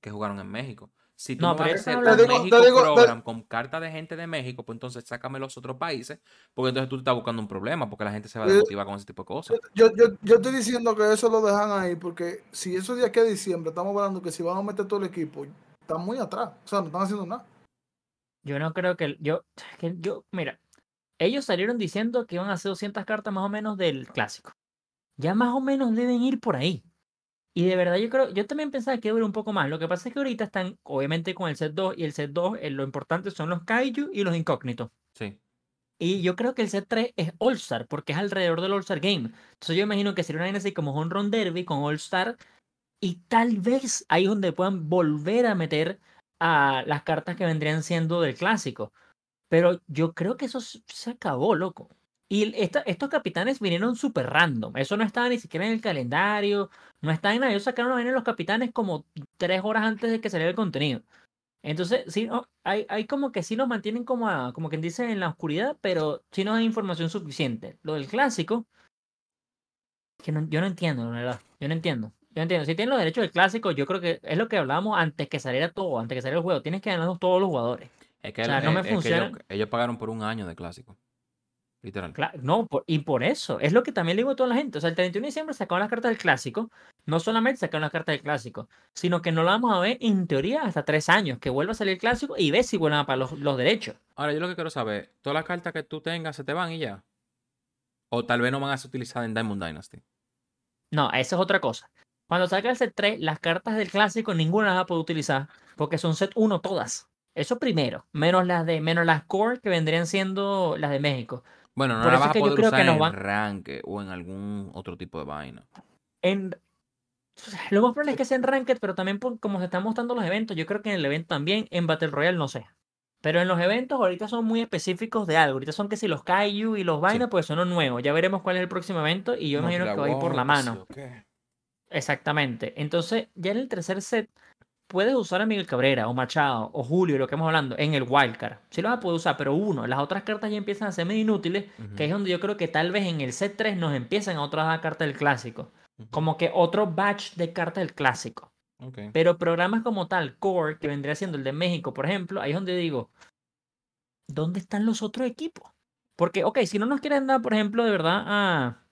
que jugaron en México. Si tú No, no, pero vas a hacer un hablando- Te digo- México te Program con carta de gente de México, pues entonces sácame los otros países, porque entonces tú te estás buscando un problema, porque la gente se va a desmotivar con ese tipo de cosas. Yo, yo, yo estoy diciendo que eso lo dejan ahí, porque si eso de aquí a diciembre, estamos hablando que si van a meter todo el equipo, están muy atrás. O sea, no están haciendo nada. Yo no creo que yo, que yo, mira, ellos salieron diciendo que iban a hacer 200 cartas más o menos del clásico. Ya más o menos deben ir por ahí. Y de verdad yo creo, yo también pensaba que iba a durar un poco más. Lo que pasa es que ahorita están, obviamente, con el set 2 y el set 2, eh, lo importante son los kaiju y los incógnitos. Sí. Y yo creo que el set 3 es All Star, porque es alrededor del All Star Game. Entonces yo imagino que sería una vaina así como Home Run Derby con All Star. Y tal vez ahí es donde puedan volver a meter a las cartas que vendrían siendo del clásico. Pero yo creo que eso se acabó, loco. Y esta- estos capitanes vinieron súper random. Eso no estaba ni siquiera en el calendario. No estaba en nada. Ellos sacaron a venir los capitanes como tres horas antes de que saliera el contenido. Entonces, sí, no, hay, hay como que sí nos mantienen como, a- como quien dice en la oscuridad, pero sí nos dan información suficiente. Lo del clásico, que no- yo no entiendo, la verdad. Yo no entiendo. Yo no entiendo. Si tienen los derechos del clásico, yo creo que es lo que hablábamos antes que saliera todo, antes que saliera el juego. Tienes que ganarlos todos los jugadores. Es que, O sea, el- no me es- es que funciona. ellos, ellos pagaron por un año de clásico. Literal. No, por- y por eso, es lo que también le digo a toda la gente. O sea, el 31 de diciembre sacaron las cartas del clásico. No solamente sacaron las cartas del clásico, sino que no la vamos a ver en teoría hasta tres años. Que vuelva a salir el clásico y ves si vuelven a pagar los, los derechos. Ahora, yo lo que quiero saber, ¿todas las cartas que tú tengas se te van y ya? O tal vez no van a ser utilizadas en Diamond Dynasty. No, esa es otra cosa. Cuando saca el set 3, las cartas del clásico ninguna las va a poder utilizar porque son set 1 todas. Eso primero, menos las de menos las core que vendrían siendo las de México. Bueno, no Por la vas a yo poder creo usar que en van- ranque o en algún otro tipo de vaina. En lo más probable es que sea en Ranked, pero también por como se están mostrando los eventos, yo creo que en el evento también, en Battle Royale no sé. Pero en los eventos ahorita son muy específicos de algo. Ahorita son que si los Kaiju y los vainas, pues son los nuevos. Ya veremos cuál es el próximo evento y yo imagino que va a ir por la mano. Exactamente. Entonces, ya en el tercer set, puedes usar a Miguel Cabrera, o Machado, o Julio, lo que hemos hablando, en el wildcard. Sí lo vas a poder usar, pero uno, las otras cartas ya empiezan a ser medio inútiles, que es donde yo creo que tal vez en el set 3 nos empiezan a otras cartas del clásico. Como que otro batch de cartas del clásico. Pero programas como tal, Core, que vendría siendo el de México, por ejemplo, ahí es donde digo, ¿dónde están los otros equipos? Porque, ok, si no nos quieren dar, por ejemplo, de verdad, a,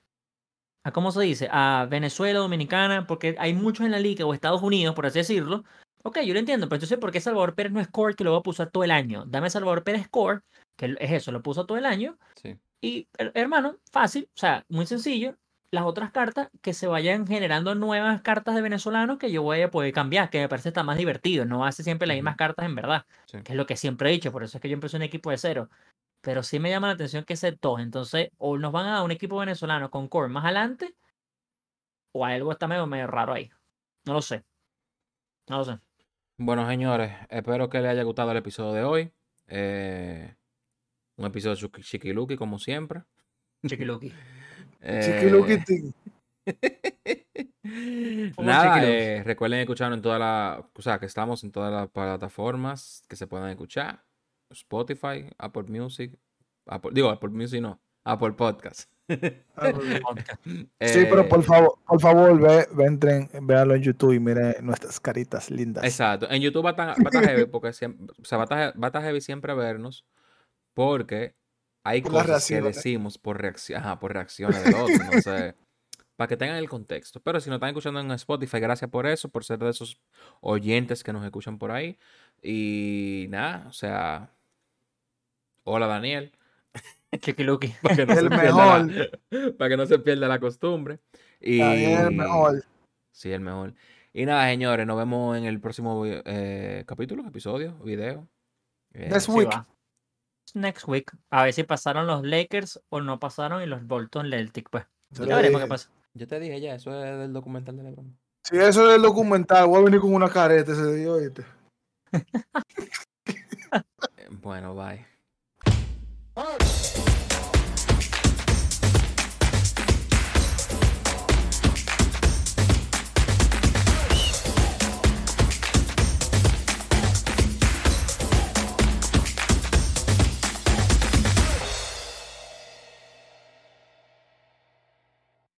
a ¿cómo se dice? A Venezuela, Dominicana, porque hay muchos en la liga, o Estados Unidos, por así decirlo. Ok, yo lo entiendo, pero entonces, ¿por qué Salvador Pérez no es Core que lo va a todo el año? Dame Salvador Pérez Core, que es eso, lo puso todo el año. Sí. Y, her- hermano, fácil, o sea, muy sencillo. Las otras cartas que se vayan generando nuevas cartas de venezolanos que yo voy a poder cambiar, que me parece está más divertido. No hace siempre las mismas cartas en verdad, Sí. que es lo que siempre he dicho. Por eso es que yo empecé un equipo de cero. Pero sí me llama la atención que se dos. Entonces, o nos van a dar un equipo venezolano con core más adelante, o algo está medio, medio raro ahí. No lo sé. No lo sé. Bueno, señores, espero que les haya gustado el episodio de hoy. Eh, un episodio chiquiluki, como siempre. Chiquiluki. Chiquiluki Eh, Team. Nada, chiquiluki. eh, recuerden escucharnos en todas las, o sea, que estamos en todas las plataformas que se puedan escuchar. Spotify, Apple Music, Apple- digo, Apple Music no, Apple Podcast. Ah, muy bien. Podcast. Sí, pero Eh, por favor, por favor, ve, ve, entren, véanlo en YouTube y miren nuestras caritas lindas. Exacto. En YouTube va a estar, va a estar heavy porque siempre, o sea, va a estar, va a estar heavy siempre vernos porque hay Por cosas que decimos por reacción, ajá, por reacciones de otros. Entonces, para que tengan el contexto. Pero si nos están escuchando en Spotify, gracias por eso, por ser de esos oyentes que nos escuchan por ahí. Y nada, o sea, hola Daniel. Chiquiluki. Para que no, se El pierda mejor. la, para que no se pierda la costumbre. Y, el mejor. Sí, el mejor. Y nada, señores, nos vemos en el próximo eh, capítulo, episodio, video. Eh, Next Sí, week. va. Next week. A ver si pasaron los Lakers o no pasaron y los Bolton Celtic, pues. Ya veremos qué pasa. yo te dije ya, eso es del documental de LeBron. Si eso es el documental, voy a venir con una careta ese día, ¿oíste? Eh, Bueno, bye. Hey!